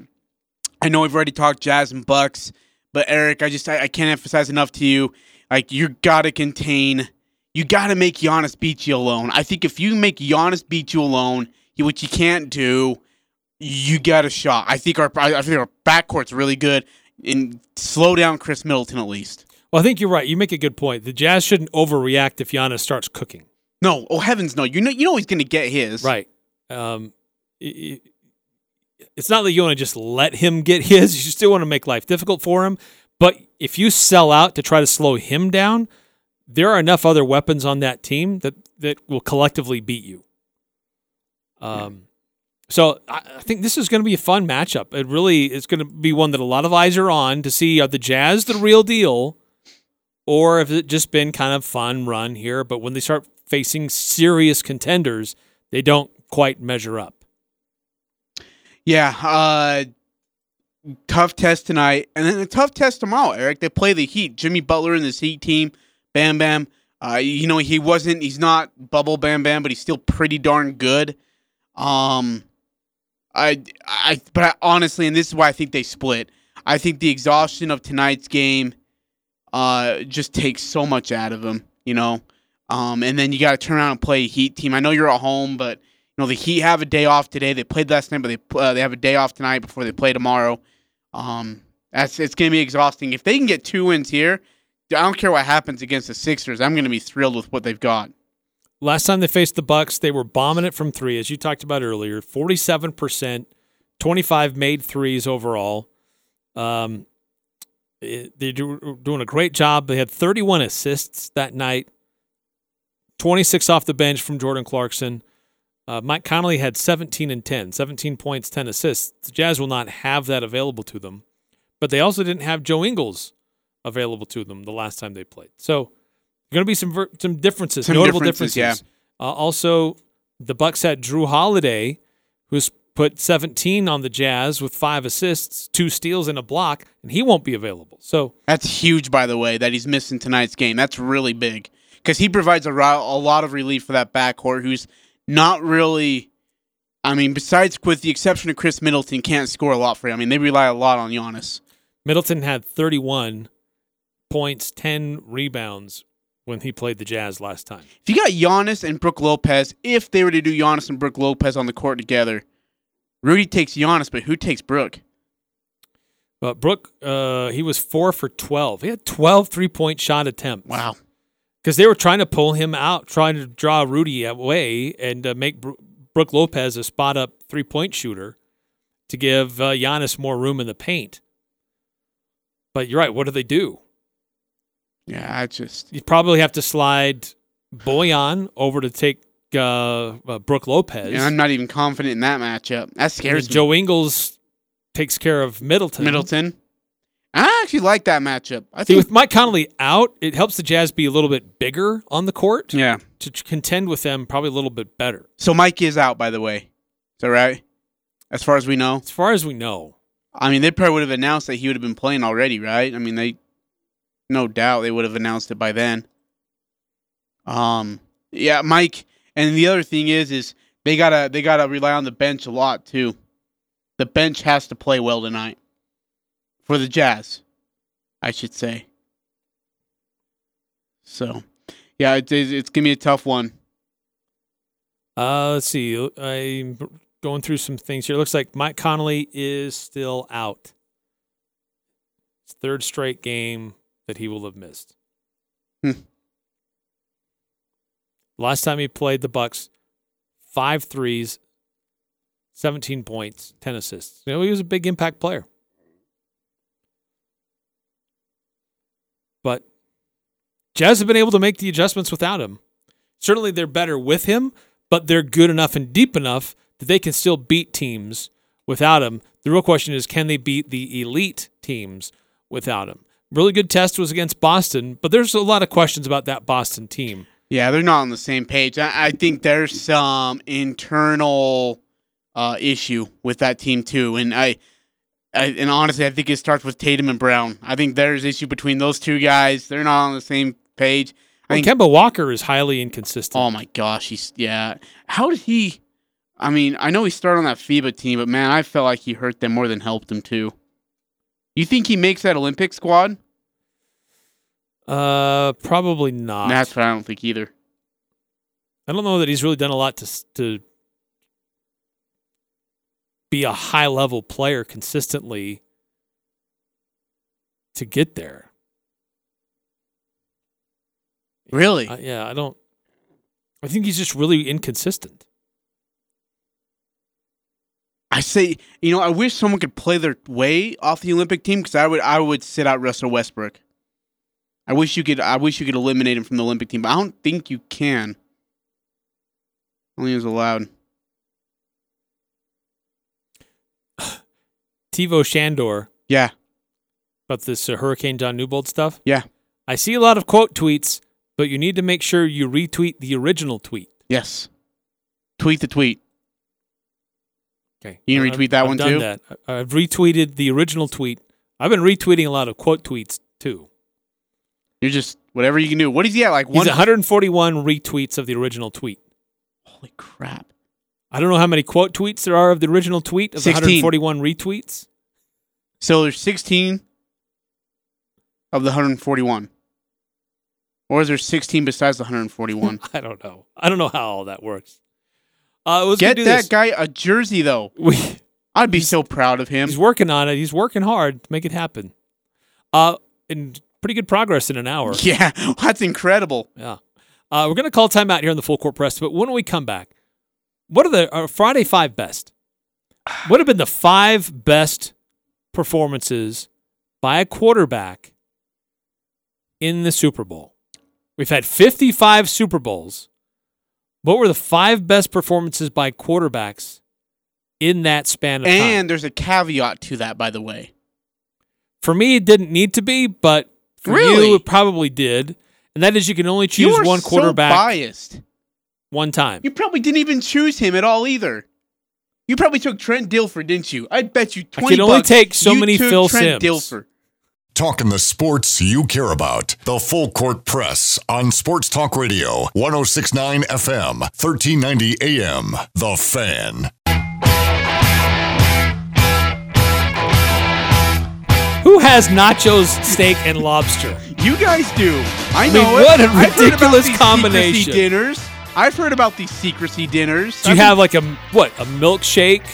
Speaker 3: I know we've already talked Jazz and Bucks, but Eric, I just I, I can't emphasize enough to you like you got to contain you got to make Giannis beat you alone. I think if you make Giannis beat you alone, which you can't do, you got a shot. I think our I think our backcourt's really good and slow down Khris Middleton at least.
Speaker 2: Well, I think you're right. You make a good point. The Jazz shouldn't overreact if Giannis starts cooking.
Speaker 3: No, oh heavens no. You know you know he's going to get his.
Speaker 2: Right. Um, it's not that you want to just let him get his. You still want to make life difficult for him. But if you sell out to try to slow him down, there are enough other weapons on that team that, that will collectively beat you. Um, so I, think this is going to be a fun matchup. It really is going to be one that a lot of eyes are on to see are the Jazz the real deal, or if it just been kind of fun run here. But when they start facing serious contenders, they don't quite measure up.
Speaker 3: Yeah, uh tough test tonight and then a tough test tomorrow, Eric. They play the Heat. Jimmy Butler in this Heat team. Bam Bam. Uh you know, he wasn't he's not bubble Bam Bam, but he's still pretty darn good. Um I I but I, honestly, and this is why I think they split. I think the exhaustion of tonight's game uh just takes so much out of them, you know. Um and then you got to turn around and play a Heat team. I know you're at home, but you know the Heat have a day off today. They played last night, but they uh, they have a day off tonight before they play tomorrow. Um, that's it's gonna be exhausting. If they can get two wins here, I don't care what happens against the Sixers. I'm gonna be thrilled with what they've got.
Speaker 2: Last time they faced the Bucks, they were bombing it from three, as you talked about earlier. Forty-seven percent, twenty-five made threes overall. Um, it- they're do, doing a great job. They had thirty-one assists that night. Twenty-six off the bench from Jordan Clarkson. Uh, Mike Conley had 17 and 10, 17 points, 10 assists. The Jazz will not have that available to them, but they also didn't have Joe Ingles available to them the last time they played. So, going to be some ver- some differences,
Speaker 3: Some
Speaker 2: notable
Speaker 3: differences,
Speaker 2: differences. Uh, also, the Bucks had Jrue Holiday, who's put 17 on the Jazz with five assists, two steals, and a block, and he won't be available. So,
Speaker 3: That's huge, by the way, that he's missing tonight's game. That's really big because he provides a, ro- a lot of relief for that backcourt, who's not really. I mean, besides with the exception of Khris Middleton, can't score a lot for him. I mean, they rely a lot on Giannis.
Speaker 2: Middleton had 31 points, 10 rebounds when he played the Jazz last time.
Speaker 3: If you got Giannis and Brook Lopez, if they were to do Giannis and Brook Lopez on the court together, Rudy takes Giannis, but who takes Brook?
Speaker 2: But Brook, uh, he was four for 12. He had 12 three point shot attempts.
Speaker 3: Wow.
Speaker 2: Because they were trying to pull him out, trying to draw Rudy away and uh, make Bro- Brook Lopez a spot up three point shooter to give uh, Giannis more room in the paint. But you're right. What do they do?
Speaker 3: Yeah, I just
Speaker 2: You probably have to slide Bojan over to take uh, uh, Brook Lopez.
Speaker 3: and I'm not even confident in that matchup. That scares me.
Speaker 2: Joe Ingles takes care of Middleton.
Speaker 3: Middleton. I actually like that matchup. I
Speaker 2: See,
Speaker 3: think.
Speaker 2: with Mike Conley out, it helps the Jazz be a little bit bigger on the court
Speaker 3: yeah.
Speaker 2: to contend with them probably a little bit better.
Speaker 3: So Mike is out, by the way. Is that right? As far as we know.
Speaker 2: As far as we know,
Speaker 3: I mean, they probably would have announced that he would have been playing already, right? I mean, they, no doubt, they would have announced it by then. Um, yeah, Mike. And the other thing is, is they gotta they gotta rely on the bench a lot too. The bench has to play well tonight for the Jazz, I should say. So, yeah, it's it's gonna be a tough one.
Speaker 2: uh, let's see. I'm going through some things here. It looks like Mike Conley is still out. It's third straight game that he will have missed.
Speaker 3: Hmm.
Speaker 2: Last time he played the Bucks, five threes, 17 points, 10 assists. You know, he was a big impact player. But Jazz have been able to make the adjustments without him. Certainly they're better with him, but they're good enough and deep enough that they can still beat teams without him. The real question is can they beat the elite teams without him? Really good test was against Boston, but there's a lot of questions about that Boston team.
Speaker 3: Yeah, they're not on the same page. I, I think there's some internal uh, issue with that team too, and I, I, and honestly, I think it starts with Tatum and Brown. I think there's issue between those two guys. They're not on the same page. I
Speaker 2: Well,
Speaker 3: think.
Speaker 2: Kemba Walker is highly inconsistent.
Speaker 3: Oh my gosh, he's yeah. How did he? I mean, I know he started on that FIBA team, but man, I felt like he hurt them more than helped them too. You think he makes that Olympic squad?
Speaker 2: Uh, probably not.
Speaker 3: That's what I don't think either.
Speaker 2: I don't know that he's really done a lot to to be a high level player consistently to get there.
Speaker 3: Really?
Speaker 2: Yeah, I don't. I think he's just really inconsistent.
Speaker 3: I say, you know, I wish someone could play their way off the Olympic team because I would, I would sit out Russell Westbrook. I wish you could, I wish you could eliminate him from the Olympic team, but I don't think you can. Only is allowed. <sighs>
Speaker 2: Tivo Shandor
Speaker 3: Yeah,
Speaker 2: about this uh, Hurricane John Newbold stuff.
Speaker 3: yeah,
Speaker 2: I see a lot of quote tweets, but you need to make sure you retweet the original tweet.
Speaker 3: yes. Tweet the tweet.
Speaker 2: Okay,
Speaker 3: You
Speaker 2: I've-
Speaker 3: retweet that
Speaker 2: I've
Speaker 3: one
Speaker 2: done
Speaker 3: too?
Speaker 2: That. I've retweeted the original tweet. I've been retweeting a lot of quote tweets too.
Speaker 3: You're just whatever you can do. What is he at? Like
Speaker 2: He's
Speaker 3: one?
Speaker 2: 141 retweets of the original tweet.
Speaker 3: Holy crap!
Speaker 2: I don't know how many quote tweets there are of the original tweet of the 141 retweets.
Speaker 3: So there's 16 of the 141, or is there 16 besides the 141? <laughs>
Speaker 2: I don't know. I don't know how all that works. Uh,
Speaker 3: Get
Speaker 2: do
Speaker 3: that
Speaker 2: this.
Speaker 3: guy a jersey though. <laughs>
Speaker 2: We,
Speaker 3: I'd be so proud of him.
Speaker 2: he's working on it. He's working hard to make it happen. Uh, and pretty good progress in an hour. <laughs>
Speaker 3: Yeah, <laughs> that's incredible.
Speaker 2: Yeah. Uh, we're going to call time out here on the full court press, but when we come back, what are the Friday five best? <sighs> What have been the five best performances by a quarterback in the Super Bowl? We've had 55 Super Bowls. What were the five best performances by quarterbacks in that span of time?
Speaker 3: And there's a caveat to that, by the way.
Speaker 2: For me, it didn't need to be, but for
Speaker 3: Really?
Speaker 2: you, it probably did. And that is you can only choose one
Speaker 3: so
Speaker 2: quarterback
Speaker 3: biased.
Speaker 2: one time.
Speaker 3: You probably didn't even choose him at all either. You probably took Trent Dilfer, didn't you? I bet you
Speaker 2: I
Speaker 3: twenty.
Speaker 2: can only take so many Phil
Speaker 3: Trent
Speaker 2: Simms.
Speaker 3: Dilfer.
Speaker 1: Talking the sports you care about. The Full Court Press on Sports Talk Radio, 1069 FM, 1390 AM. The Fan.
Speaker 2: Who has nachos, steak, and lobster?
Speaker 3: You guys do. I
Speaker 2: mean,
Speaker 3: know it.
Speaker 2: what a
Speaker 3: I've heard about
Speaker 2: ridiculous
Speaker 3: these
Speaker 2: combination.
Speaker 3: Secrecy dinners. I've heard about these secrecy dinners.
Speaker 2: Do you
Speaker 3: I've been-
Speaker 2: have like a what? A milkshake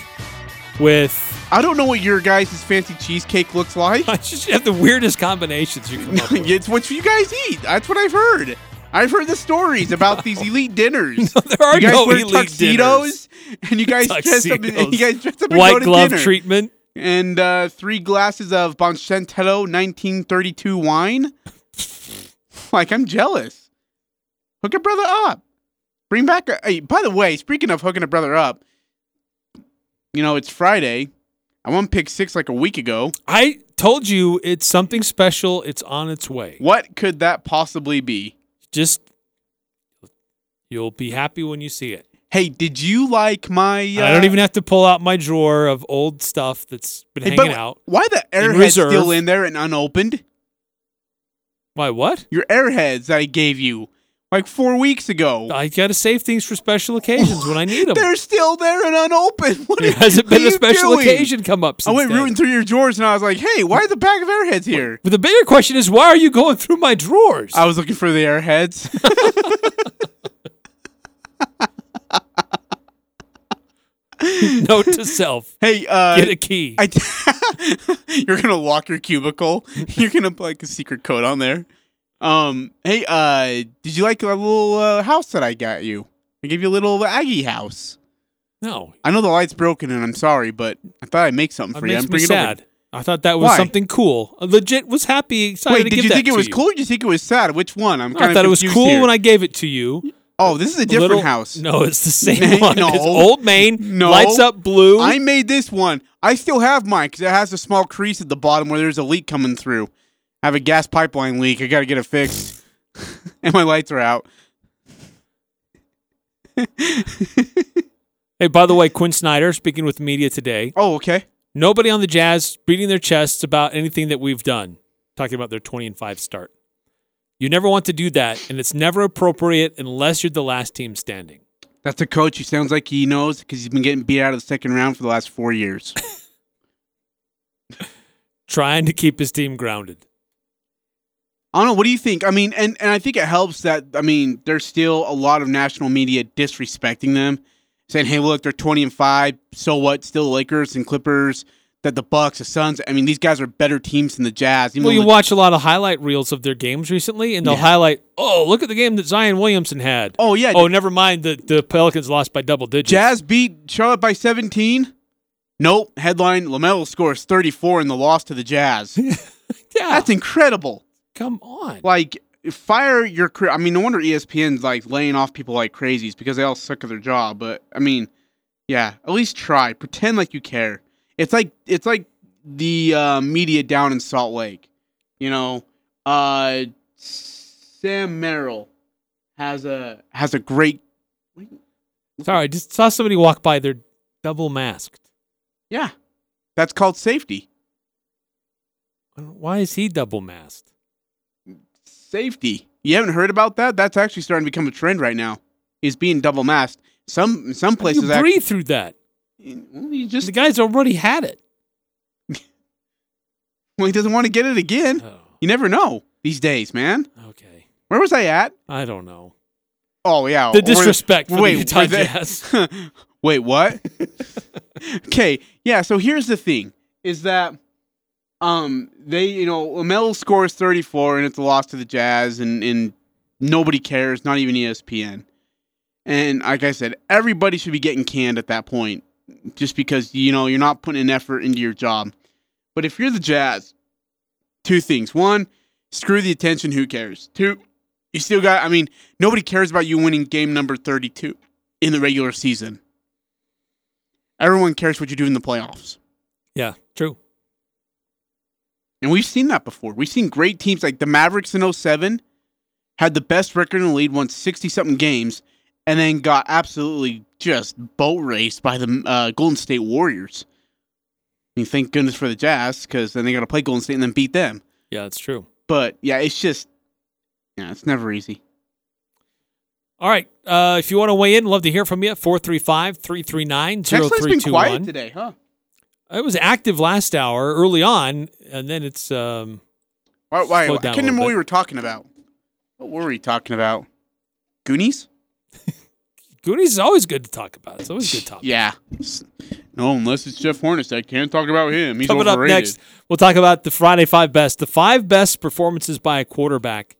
Speaker 2: with?
Speaker 3: I don't know what your guys' fancy cheesecake looks like. <laughs>
Speaker 2: I just have the weirdest combinations you up <laughs>
Speaker 3: it's what you guys eat. That's what I've heard. I've heard the stories about these <laughs> elite dinners.
Speaker 2: there are
Speaker 3: you guys
Speaker 2: no
Speaker 3: wear
Speaker 2: elite
Speaker 3: tuxedos, and you guys dress up. And, you guys dress up and go
Speaker 2: White
Speaker 3: to
Speaker 2: glove
Speaker 3: dinner.
Speaker 2: treatment.
Speaker 3: and uh, three glasses of Boncentello 1932 wine. like I'm jealous. Hook a brother up. Bring back. A, hey, by the way, speaking of hooking a brother up, you know it's Friday. I won pick six like a week ago.
Speaker 2: I told you it's something special. It's on its way.
Speaker 3: What could that possibly be?
Speaker 2: Just you'll be happy when you see it.
Speaker 3: Hey, did you like my? Uh,
Speaker 2: I don't even have to pull out my drawer of old stuff that's been
Speaker 3: Hey,
Speaker 2: hanging out.
Speaker 3: Why the airheads still in there and unopened?
Speaker 2: Why? What?
Speaker 3: Your airheads that I gave you like four weeks ago.
Speaker 2: I got to save things for special occasions when I need them.
Speaker 3: They're still there and unopened. What
Speaker 2: There
Speaker 3: are-
Speaker 2: hasn't been a special
Speaker 3: doing?
Speaker 2: occasion come up
Speaker 3: I went
Speaker 2: then.
Speaker 3: rooting through your drawers and I was like, hey, why are the bag of airheads here?
Speaker 2: But the bigger question is, why are you going through my drawers?
Speaker 3: I was looking for the airheads. <laughs>
Speaker 2: Note to self:
Speaker 3: hey, uh,
Speaker 2: get a key.
Speaker 3: I <laughs> you're gonna lock your cubicle. <laughs> You're gonna put like a secret code on there. Um, hey, uh, did you like the little uh, house that I got you? I gave you a little Aggie house.
Speaker 2: no,
Speaker 3: I know the light's broken and I'm sorry, but I thought I'd make something
Speaker 2: that
Speaker 3: for you.
Speaker 2: makes
Speaker 3: I'm
Speaker 2: me
Speaker 3: it over.
Speaker 2: sad. I thought that was
Speaker 3: Why?
Speaker 2: something cool. I legit was happy, excited
Speaker 3: Wait,
Speaker 2: to
Speaker 3: did
Speaker 2: give
Speaker 3: you think it was
Speaker 2: you.
Speaker 3: cool or did you think it was sad? Which one? I'm kind
Speaker 2: I thought it was cool
Speaker 3: here.
Speaker 2: when I gave it to you.
Speaker 3: Oh, this is a different
Speaker 2: Little-
Speaker 3: house.
Speaker 2: No, it's the <laughs> same one.
Speaker 3: No.
Speaker 2: It's old Maine.
Speaker 3: No.
Speaker 2: Lights up blue.
Speaker 3: I made this one. I still have mine because it has a small crease at the bottom where there's a leak coming through. I have a gas pipeline leak. I got to get it fixed. <laughs> and my lights are out.
Speaker 2: hey, by the way, Quin Snyder speaking with media today.
Speaker 3: Oh, okay.
Speaker 2: Nobody on the Jazz beating their chests about anything that we've done. Talking about their 20 and 5 start. You never want to do that, and it's never appropriate unless you're the last team standing.
Speaker 3: That's a coach. who sounds like he knows because he's been getting beat out of the second round for the last four years. <laughs>
Speaker 2: Trying to keep his team grounded.
Speaker 3: I don't know. What do you think? I mean, and, and I think it helps that, I mean, there's still a lot of national media disrespecting them, saying, hey, look, they're 20 and 5. So what? Still the Lakers and Clippers, that the Bucks, the Suns. I mean, these guys are better teams than the Jazz. Even
Speaker 2: Well, you
Speaker 3: the-
Speaker 2: watch a lot of highlight reels of their games recently, and they'll
Speaker 3: Yeah.
Speaker 2: highlight, oh, look at the game that Zion Williamson had.
Speaker 3: Oh, yeah.
Speaker 2: Oh, never mind that the Pelicans lost by double digits.
Speaker 3: Jazz beat Charlotte by 17. Nope. Headline LaMelo scores 34 in the loss to the Jazz. <laughs>
Speaker 2: yeah,
Speaker 3: That's incredible.
Speaker 2: Come on.
Speaker 3: Like, fire your career. I mean, no wonder ESPN's like laying off people like crazies because they all suck at their job. But I mean, yeah, at least try. Pretend like you care. It's like it's like the uh, media down in Salt Lake. You know, uh, Sam Merrill has a has a great.
Speaker 2: Sorry, I just saw somebody walk by. They're double masked.
Speaker 3: Yeah, that's called safety.
Speaker 2: Why is he double masked?
Speaker 3: Safety. You haven't heard about that? That's actually starting to become a trend right now. Is being double masked. Some some places
Speaker 2: you breathe through that.
Speaker 3: You just
Speaker 2: The guy's already had it. <laughs>
Speaker 3: well, he doesn't want to get it again.
Speaker 2: Oh,
Speaker 3: You never know these days, man.
Speaker 2: okay.
Speaker 3: Where was I at?
Speaker 2: I don't know.
Speaker 3: Oh yeah,
Speaker 2: The disrespect for
Speaker 3: wait,
Speaker 2: the Utah Jazz. <laughs>
Speaker 3: wait, what? <laughs> okay, yeah. So here's the thing: is that um they you know LaMelo scores 34 and it's a loss to the Jazz and and nobody cares, not even ESPN. And like I said, everybody should be getting canned at that point, just because you know you're not putting an effort into your job. But if you're the Jazz, two things: one, screw the attention. Who cares? Two, you still got. I mean, nobody cares about you winning game number 32 in the regular season. Everyone cares what you do in the playoffs.
Speaker 2: yeah, true.
Speaker 3: And we've seen that before. We've seen great teams like the Mavericks in 07 had the best record in the league, won 60 something games, and then got absolutely just boat raced by the uh, Golden State Warriors. I mean, thank goodness for the Jazz because then they got to play Golden State and then beat them.
Speaker 2: Yeah, that's true.
Speaker 3: But yeah, it's just, yeah, it's never easy.
Speaker 2: All right. Uh, if you want to weigh in, love to hear from you. 435 339
Speaker 3: Text line's been quiet
Speaker 2: 0321.
Speaker 3: today, huh?
Speaker 2: It was active last hour early on, and then it's. um
Speaker 3: Why? why I can't remember what we were talking about. What were we talking about? Goonies? <laughs>
Speaker 2: Goonies is always good to talk about. It's always a good topic.
Speaker 3: Yeah. No, unless it's Jeff Hornacek. I can't talk about him. He's
Speaker 2: Coming up next, we'll talk about the Friday Five Best, the five best performances by a quarterback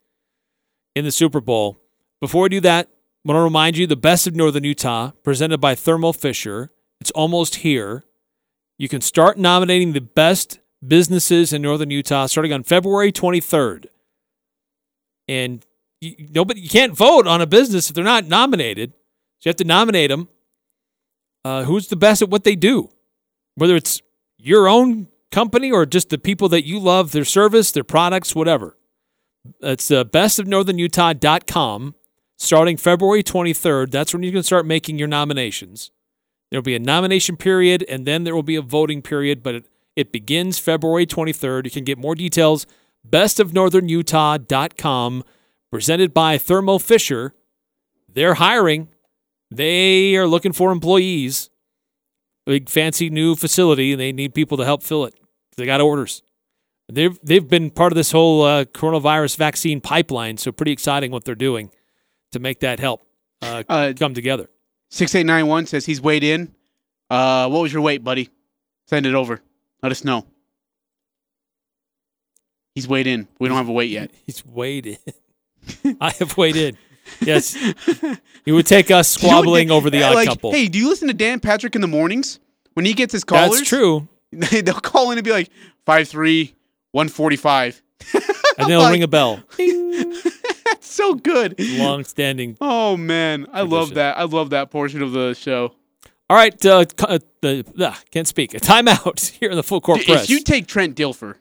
Speaker 2: in the Super Bowl. Before we do that, I want to remind you the best of Northern Utah, presented by Thermo Fisher. It's almost here. You can start nominating the best businesses in Northern Utah starting on February 23rd. And you, nobody, you can't vote on a business if they're not nominated. So you have to nominate them. Uh, who's the best at what they do? Whether it's your own company or just the people that you love, their service, their products, whatever. It's uh, bestofnorthernutah.com starting February 23rd. That's when you can start making your nominations. There will be a nomination period and then there will be a voting period, but it, it begins February 23rd. You can get more details bestofnorthernutah.com presented by Thermo Fisher. They're hiring. They are looking for employees. Big fancy new facility and they need people to help fill it. They got orders. They've they've been part of this whole uh, coronavirus vaccine pipeline, so pretty exciting what they're doing to make that help uh,
Speaker 3: Uh,
Speaker 2: come together.
Speaker 3: 6891 says he's weighed in. Uh, what was your weight, buddy? Send it over. Let us know. He's weighed in. We don't have a weight yet. <laughs>
Speaker 2: He's weighed in. <laughs> I have weighed in. Yes, it would take us <laughs> squabbling over the odd
Speaker 3: like,
Speaker 2: couple.
Speaker 3: Hey, do you listen to Dan Patrick in the mornings when he gets his callers?
Speaker 2: That's true.
Speaker 3: They, they'll call in and be like, 5'3", 145.
Speaker 2: And they'll
Speaker 3: Like-
Speaker 2: ring a bell.
Speaker 3: That's so good.
Speaker 2: Long-standing.
Speaker 3: Oh man, I love that. I love that portion of the show.
Speaker 2: All right, uh, c- uh, the uh, can't speak. <laughs> A timeout <laughs> here in the full court press.
Speaker 3: If you take Trent Dilfer,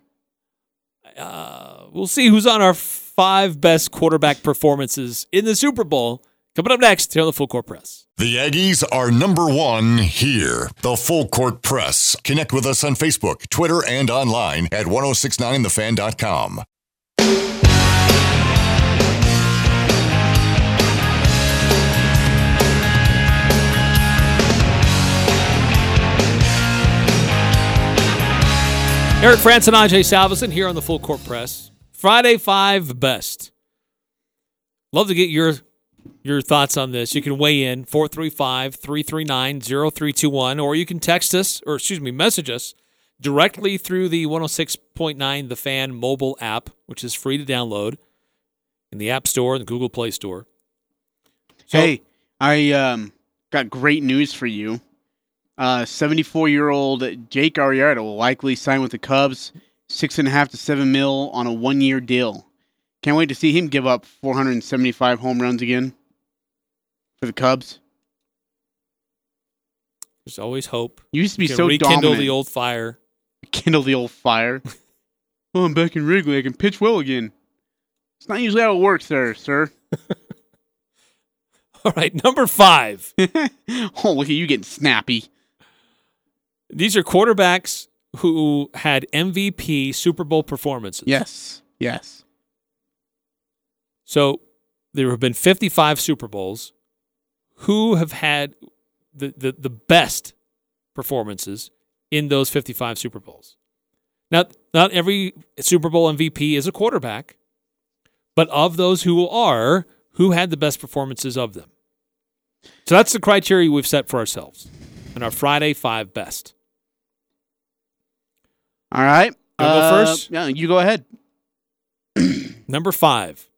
Speaker 2: uh, we'll see who's on our five best quarterback performances in the Super Bowl. Coming up next here on the full court press.
Speaker 1: The Aggies are number one here. The Full Court Press. Connect with us on Facebook, Twitter, and online at 1069thefan.com.
Speaker 2: Eric Frandsen and Ajay Salvesen here on the Full Court Press. Friday Five Best. Love to get your your thoughts on this. You can weigh in 435-339-0321 or you can text us or excuse me, message us directly through the 106.9 The Fan mobile app, which is free to download in the App Store and the Google Play Store. So-
Speaker 3: hey, I um, got great news for you. Uh, 74-year-old Jake Arrieta will likely sign with the Cubs, six and a half to seven mil on a one-year deal. Can't wait to see him give up 475 home runs again for the Cubs.
Speaker 2: There's always hope.
Speaker 3: You used to be so
Speaker 2: rekindle
Speaker 3: dominant.
Speaker 2: the old fire.
Speaker 3: kindle the old fire. <laughs> oh, I'm back in Wrigley. I can pitch well again. It's not usually how it works, there, sir. <laughs>
Speaker 2: All right, number 5.
Speaker 3: oh, look at you getting snappy.
Speaker 2: These are quarterbacks who had MVP Super Bowl performances.
Speaker 3: Yes, yes.
Speaker 2: So there have been 55 Super Bowls. Who have had the, the, the best performances in those 55 Super Bowls? Now, not every Super Bowl MVP is a quarterback, but of those who are, who had the best performances of them? So that's the criteria we've set for ourselves in our Friday five best.
Speaker 3: All right.
Speaker 2: You go
Speaker 3: Uh,
Speaker 2: first?
Speaker 3: Yeah, you go ahead. <clears throat>
Speaker 2: Number five,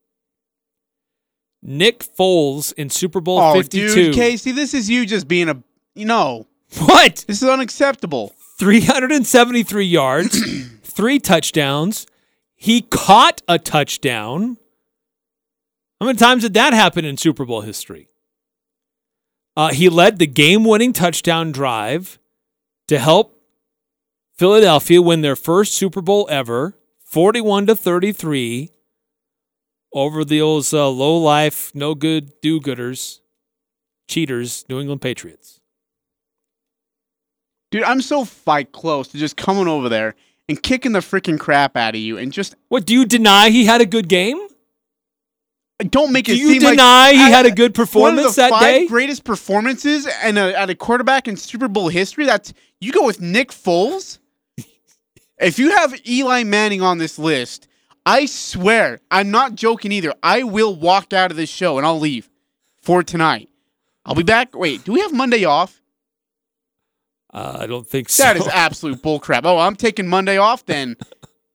Speaker 2: Nick Foles in Super Bowl
Speaker 3: Oh,
Speaker 2: 52.
Speaker 3: dude, Casey, this is you just being a. You know,
Speaker 2: What?
Speaker 3: this is unacceptable.
Speaker 2: 373 yards, <clears throat> three touchdowns. He caught a touchdown. How many times did that happen in Super Bowl history? Uh, he led the game winning touchdown drive to help Philadelphia win their first Super Bowl ever, 41 to 33 over those uh, low life, no good do gooders, cheaters, New England Patriots.
Speaker 3: Dude, I'm so fight close to just coming over there and kicking the freaking crap out of you and just
Speaker 2: What, do you deny he had a good game?
Speaker 3: don't make
Speaker 2: Do
Speaker 3: it
Speaker 2: you
Speaker 3: seem like
Speaker 2: deny he
Speaker 3: I-
Speaker 2: had a good
Speaker 3: one of
Speaker 2: performance
Speaker 3: the
Speaker 2: that
Speaker 3: five
Speaker 2: day?
Speaker 3: greatest performances and at a quarterback in Super Bowl history. That's you go with Nick Foles. If you have Eli Manning on this list, I swear I'm not joking either. I will walk out of this show and I'll leave for tonight. I'll be back. Wait, do we have Monday off?
Speaker 2: Uh, I don't think so.
Speaker 3: That is absolute bullcrap. Oh, I'm taking Monday off then.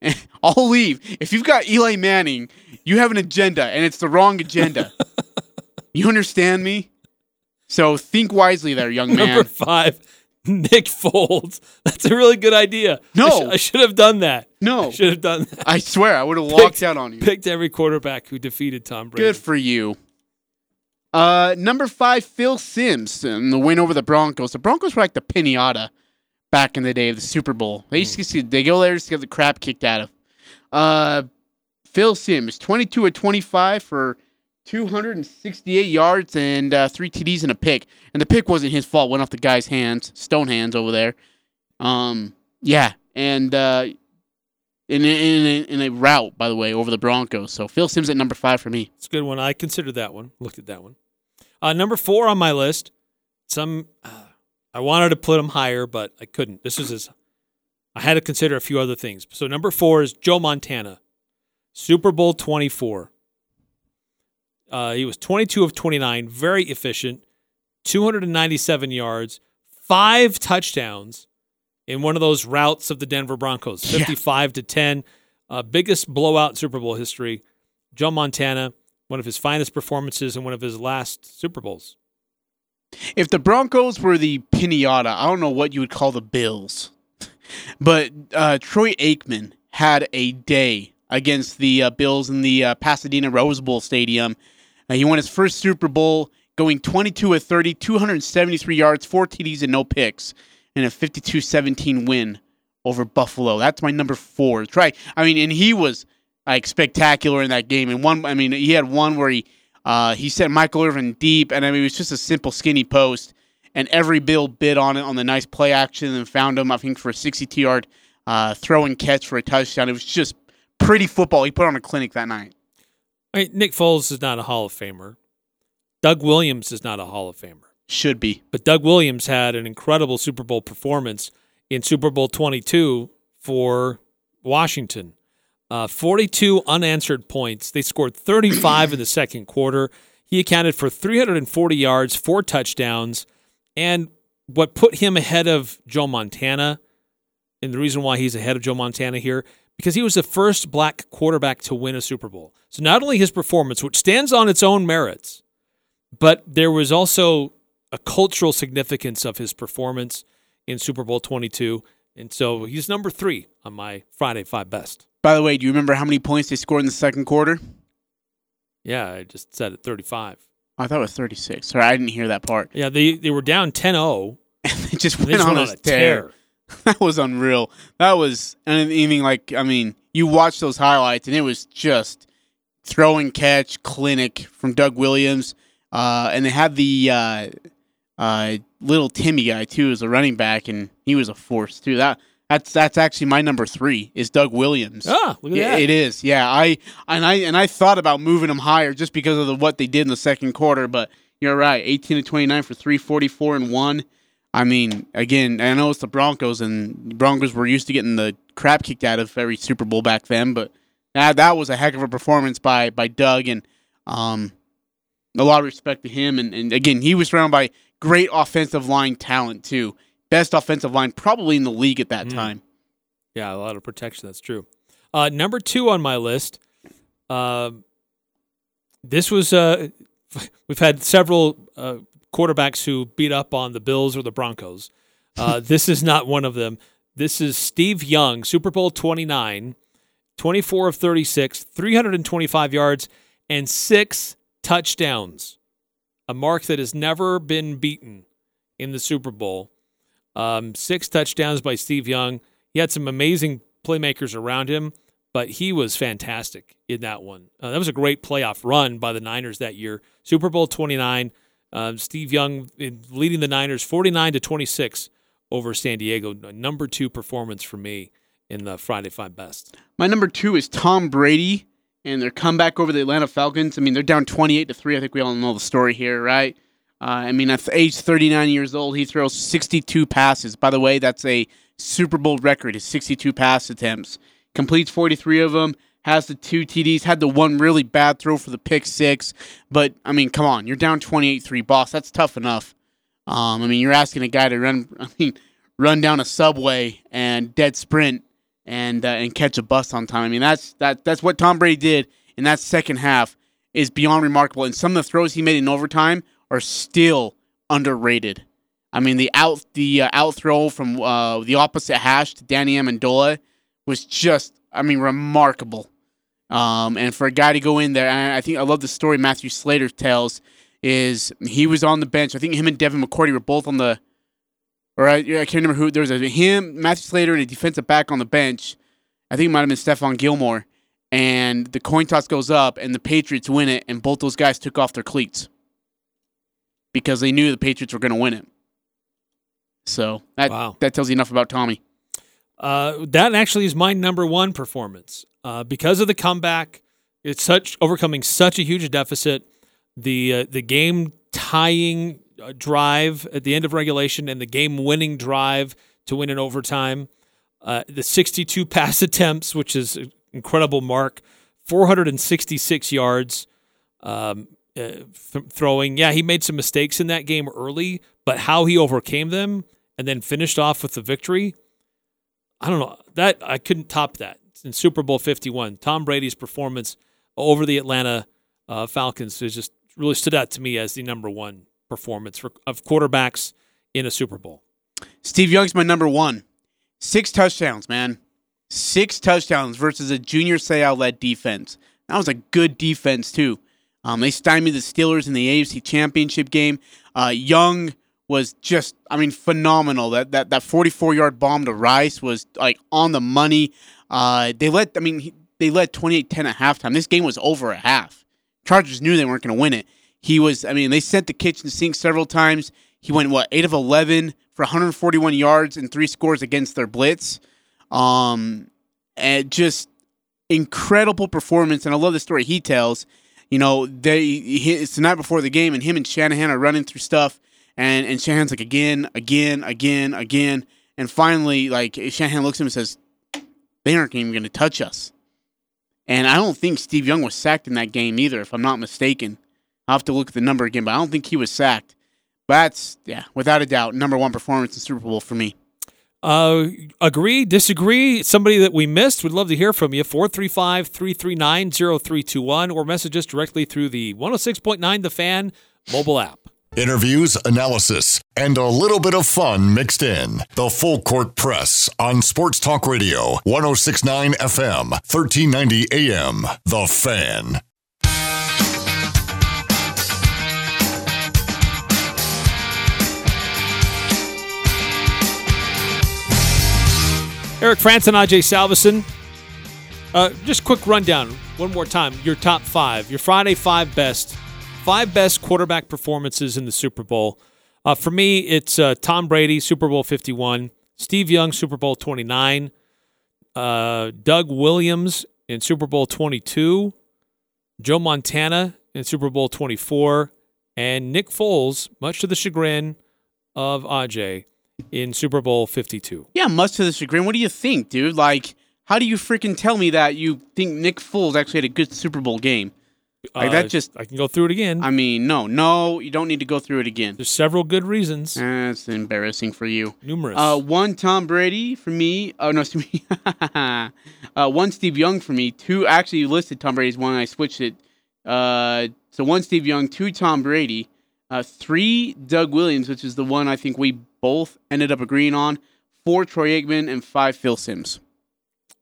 Speaker 3: <laughs> I'll leave. If you've got Eli Manning, you have an agenda and it's the wrong agenda. <laughs> You understand me? So think wisely there, young man.
Speaker 2: Number five, <laughs> Nick Foles. That's a really good idea.
Speaker 3: No.
Speaker 2: I, sh- I should have done that.
Speaker 3: No.
Speaker 2: I should have done that.
Speaker 3: I swear, I would have
Speaker 2: Picked-
Speaker 3: walked out on you.
Speaker 2: Picked every quarterback who defeated Tom Brady.
Speaker 3: Good for you. Uh, number five, Phil Simms, and the win over the Broncos. The Broncos were like the pinata back in the day of the Super Bowl. They used to see, they go there just to get the crap kicked out of. Uh, Phil Simms, 22 at 25 for 268 yards and uh, three TDs and a pick. And the pick wasn't his fault; went off the guy's hands, stone hands over there. Um, yeah, and uh, in a, in in a route, by the way, over the Broncos. So Phil Simms at number five for me.
Speaker 2: It's a good one. I considered that one. Looked at that one. Uh, number four on my list. Some uh, I wanted to put him higher, but I couldn't. This is his. I had to consider a few other things. So number four is Joe Montana, Super Bowl twenty four. Uh, he was twenty two of twenty nine, very efficient, two hundred and ninety seven yards, five touchdowns in one of those routes of the Denver Broncos,
Speaker 3: Yeah.
Speaker 2: fifty five to ten, uh, biggest blowout in Super Bowl history. Joe Montana, one of his finest performances in one of his last Super Bowls.
Speaker 3: If the Broncos were the pinata, I don't know what you would call the Bills, <laughs> but uh, Troy Aikman had a day against the uh, Bills in the uh, Pasadena Rose Bowl Stadium. Uh, he won his first Super Bowl, going 22 of 30, 273 yards, four TDs, and no picks, in a 52-17 win over Buffalo. That's my number four. Try, I mean, and he was like spectacular in that game. And one, I mean, he had one where he uh, he sent Michael Irvin deep, and I mean, it was just a simple skinny post. And every Bill bid on it on the nice play action and found him, I think, for a 62 yard uh, throw and catch for a touchdown. It was just pretty football. He put on a clinic that night.
Speaker 2: I mean, Nick Foles is not a Hall of Famer. Doug Williams is not a Hall of Famer.
Speaker 3: Should be.
Speaker 2: But Doug Williams had an incredible Super Bowl performance in Super Bowl 22 for Washington. Uh, 42 unanswered points. They scored 35 in the second quarter. He accounted for 340 yards, four touchdowns, and what put him ahead of Joe Montana, and the reason why he's ahead of Joe Montana here, because he was the first black quarterback to win a Super Bowl. So not only his performance, which stands on its own merits, but there was also a cultural significance of his performance in Super Bowl 22. And so he's number three on my Friday Five Best.
Speaker 3: By the way, do you remember how many points they scored in the second quarter?
Speaker 2: Yeah, I just said it 35.
Speaker 3: I thought it was 36. Sorry, I didn't hear that part.
Speaker 2: Yeah, they, they were down 10 <laughs> 0.
Speaker 3: They just
Speaker 2: They
Speaker 3: went
Speaker 2: just
Speaker 3: on,
Speaker 2: went
Speaker 3: a tear.
Speaker 2: tear. <laughs>
Speaker 3: That was unreal. That was anything like I mean, you watch those highlights and it was just throw and catch clinic from Doug Williams. Uh, and they had the uh, uh, little Timmy guy too as a running back, and he was a force too. That that's that's actually my number three is Doug Williams.
Speaker 2: Ah, look at
Speaker 3: Yeah,
Speaker 2: that.
Speaker 3: it is. Yeah, I and I and I thought about moving him higher just because of the, what they did in the second quarter. But you're right, 18 to 29 for 344 and one. I mean, again, I know it's the Broncos, and Broncos were used to getting the crap kicked out of every Super Bowl back then. But that that was a heck of a performance by by Doug, and um, a lot of respect to him. And, and again, he was surrounded by great offensive line talent too. Best offensive line probably in the league at that
Speaker 2: Mm.
Speaker 3: time.
Speaker 2: Yeah, a lot of protection. That's true. Uh, number two on my list. Uh, this was uh, <laughs> we've had several uh, quarterbacks who beat up on the Bills or the Broncos. Uh, <laughs> this is not one of them. This is Steve Young, Super Bowl 29, 24 of 36, 325 yards, and six touchdowns. A mark that has never been beaten in the Super Bowl. Um, six touchdowns by Steve Young. He had some amazing playmakers around him, but he was fantastic in that one. Uh, that was a great playoff run by the Niners that year. Super Bowl 29. Uh, Steve Young leading the Niners 49 to 26 over San Diego. Number two performance for me in the Friday Five Best.
Speaker 3: My number two is Tom Brady and their comeback over the Atlanta Falcons. I mean, they're down 28 to 3. I think we all know the story here, right? Uh, I mean, at age 39 years old, he throws 62 passes. By the way, that's a Super Bowl record, his 62 pass attempts. Completes 43 of them, has the two TDs, had the one really bad throw for the pick six. But, I mean, come on, you're down 28 3, boss. That's tough enough. Um, I mean, you're asking a guy to run, <laughs> I mean, run down a subway and dead sprint and uh, and catch a bus on time. I mean, that's that that's what Tom Brady did in that second half. is beyond remarkable, and some of the throws he made in overtime are still underrated. I mean, the out the uh, out throw from uh, the opposite hash to Danny Amendola was just, I mean, remarkable. Um, and for a guy to go in there, and I think I love the story Matthew Slater tells. Is he was on the bench? I think him and Devin McCourty were both on the, or I, I can't remember who. There was a him, Matthew Slater, and a defensive back on the bench. I think it might have been Stephon Gilmore. And the coin toss goes up, and the Patriots win it, and both those guys took off their cleats because they knew the Patriots were going to win it. So that
Speaker 2: Wow.
Speaker 3: that tells you enough about Tommy.
Speaker 2: Uh, that actually is my number one performance uh, because of the comeback. It's such overcoming such a huge deficit. The uh, the game tying uh, drive at the end of regulation and the game winning drive to win in overtime. Uh, the 62 <laughs> pass attempts, which is an incredible mark, 466 yards um, uh, th- throwing. Yeah, he made some mistakes in that game early, but how he overcame them and then finished off with the victory. I don't know that I couldn't top that in Super Bowl Fifty One. Tom Brady's performance over the Atlanta uh, Falcons has just really stood out to me as the number one performance for, of quarterbacks in a Super Bowl.
Speaker 3: Steve Young's my number one. Six touchdowns, man. Six touchdowns versus a Junior Seau led defense. That was a good defense, too. Um, they stymied the Steelers in the AFC Championship game. Uh, Young was just, I mean, phenomenal. That that that 44 yard bomb to Rice was like on the money. Uh, they let, I mean, he, they led 28 10 at halftime. This game was over at half. Chargers knew they weren't going to win it. He was, I mean, they sent the kitchen sink several times. He went, what, 8 of 11 for 141 yards and three scores against their blitz. Um, and just incredible performance. And I love the story he tells. You know, they he, it's the night before the game, and him and Shanahan are running through stuff, and and Shanahan's like again, again, again, again, and finally, like Shanahan looks at him and says, "They aren't even going to touch us." And I don't think Steve Young was sacked in that game either, if I'm not mistaken. I'll have to look at the number again, but I don't think he was sacked. That's yeah, without a doubt, number one performance in Super Bowl for me.
Speaker 2: Uh, agree, disagree? Somebody that we missed, we'd love to hear from you. 435 339 0321 or message us directly through the 106.9 The Fan mobile app.
Speaker 1: Interviews, analysis, and a little bit of fun mixed in. The Full Court Press on Sports Talk Radio, 1069 FM, 1390 AM. The Fan.
Speaker 2: Eric Frandsen and Ajay Salvesen. Uh, just quick rundown, one more time. Your top five, your Friday five best, five best quarterback performances in the Super Bowl. Uh, for me, it's uh, Tom Brady, Super Bowl 51, Steve Young, Super Bowl 29, uh, Doug Williams in Super Bowl 22, Joe Montana in Super Bowl 24, and Nick Foles, much to the chagrin of Ajay, in Super Bowl 52.
Speaker 3: Yeah, much to the chagrin. What do you think, dude? Like, how do you freaking tell me that you think Nick Foles actually had a good Super Bowl game? Like, that
Speaker 2: Uh,
Speaker 3: just-
Speaker 2: I can go through it again.
Speaker 3: I mean, no, no, you don't need to go through it again.
Speaker 2: There's several good reasons,
Speaker 3: That's embarrassing for you.
Speaker 2: numerous.
Speaker 3: Uh, one Tom Brady for me. Oh no, <laughs> excuse me. uh, one Steve Young for me. Two actually you listed Tom Brady's one. I switched it. Uh, so one Steve Young, two Tom Brady, uh, three Doug Williams, which is the one I think we both ended up agreeing on. Four Troy Aikman and five Phil Simms.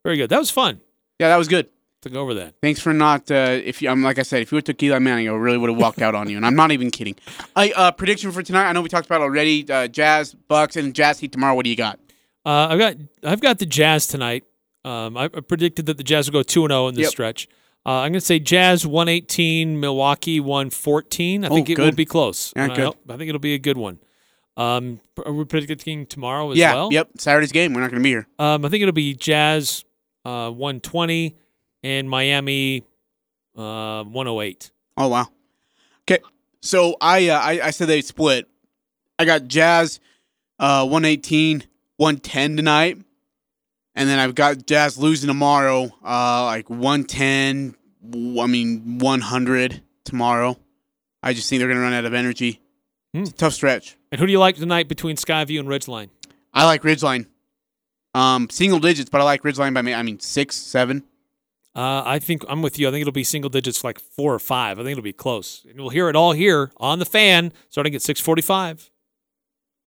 Speaker 2: Very good. That was fun
Speaker 3: Yeah, that was good.
Speaker 2: To go over that.
Speaker 3: Thanks for not. Uh, if you, I'm like I said, if you would took Eli Manning, I really would have walked out on you, and I'm not even kidding. I uh, prediction for tonight. I know we talked about it already. Uh, Jazz, Bucks, and Jazz Heat tomorrow. What do you got?
Speaker 2: Uh, I've got I've got the Jazz tonight. Um, I I predicted that the Jazz will go two and zero in this
Speaker 3: Yep.
Speaker 2: stretch. Uh, I'm going to say Jazz 118, Milwaukee 114. I
Speaker 3: Oh,
Speaker 2: think it will be close.
Speaker 3: Yeah,
Speaker 2: And I,
Speaker 3: good.
Speaker 2: I think it'll be a good one. Um, are we predicting tomorrow as
Speaker 3: yeah.
Speaker 2: well?
Speaker 3: Yep. Saturday's game. We're not going to be here.
Speaker 2: Um, I think it'll be Jazz uh, 120 and Miami uh, 108.
Speaker 3: Oh wow. Okay, so I uh, I, I said they split. I got Jazz, uh, 118, 110 tonight, and then I've got Jazz losing tomorrow, uh, like 110. I mean 100 tomorrow. I just think they're gonna run out of energy. It's a tough stretch.
Speaker 2: And who do you like tonight between Skyview and Ridgeline?
Speaker 3: I like Ridgeline. Um, single digits, but I like Ridgeline by me. I mean six, seven.
Speaker 2: Uh, I think I'm with you. I think it'll be single digits, like four or five. I think it'll be close. And we'll hear it all here on the fan, starting at 6:45.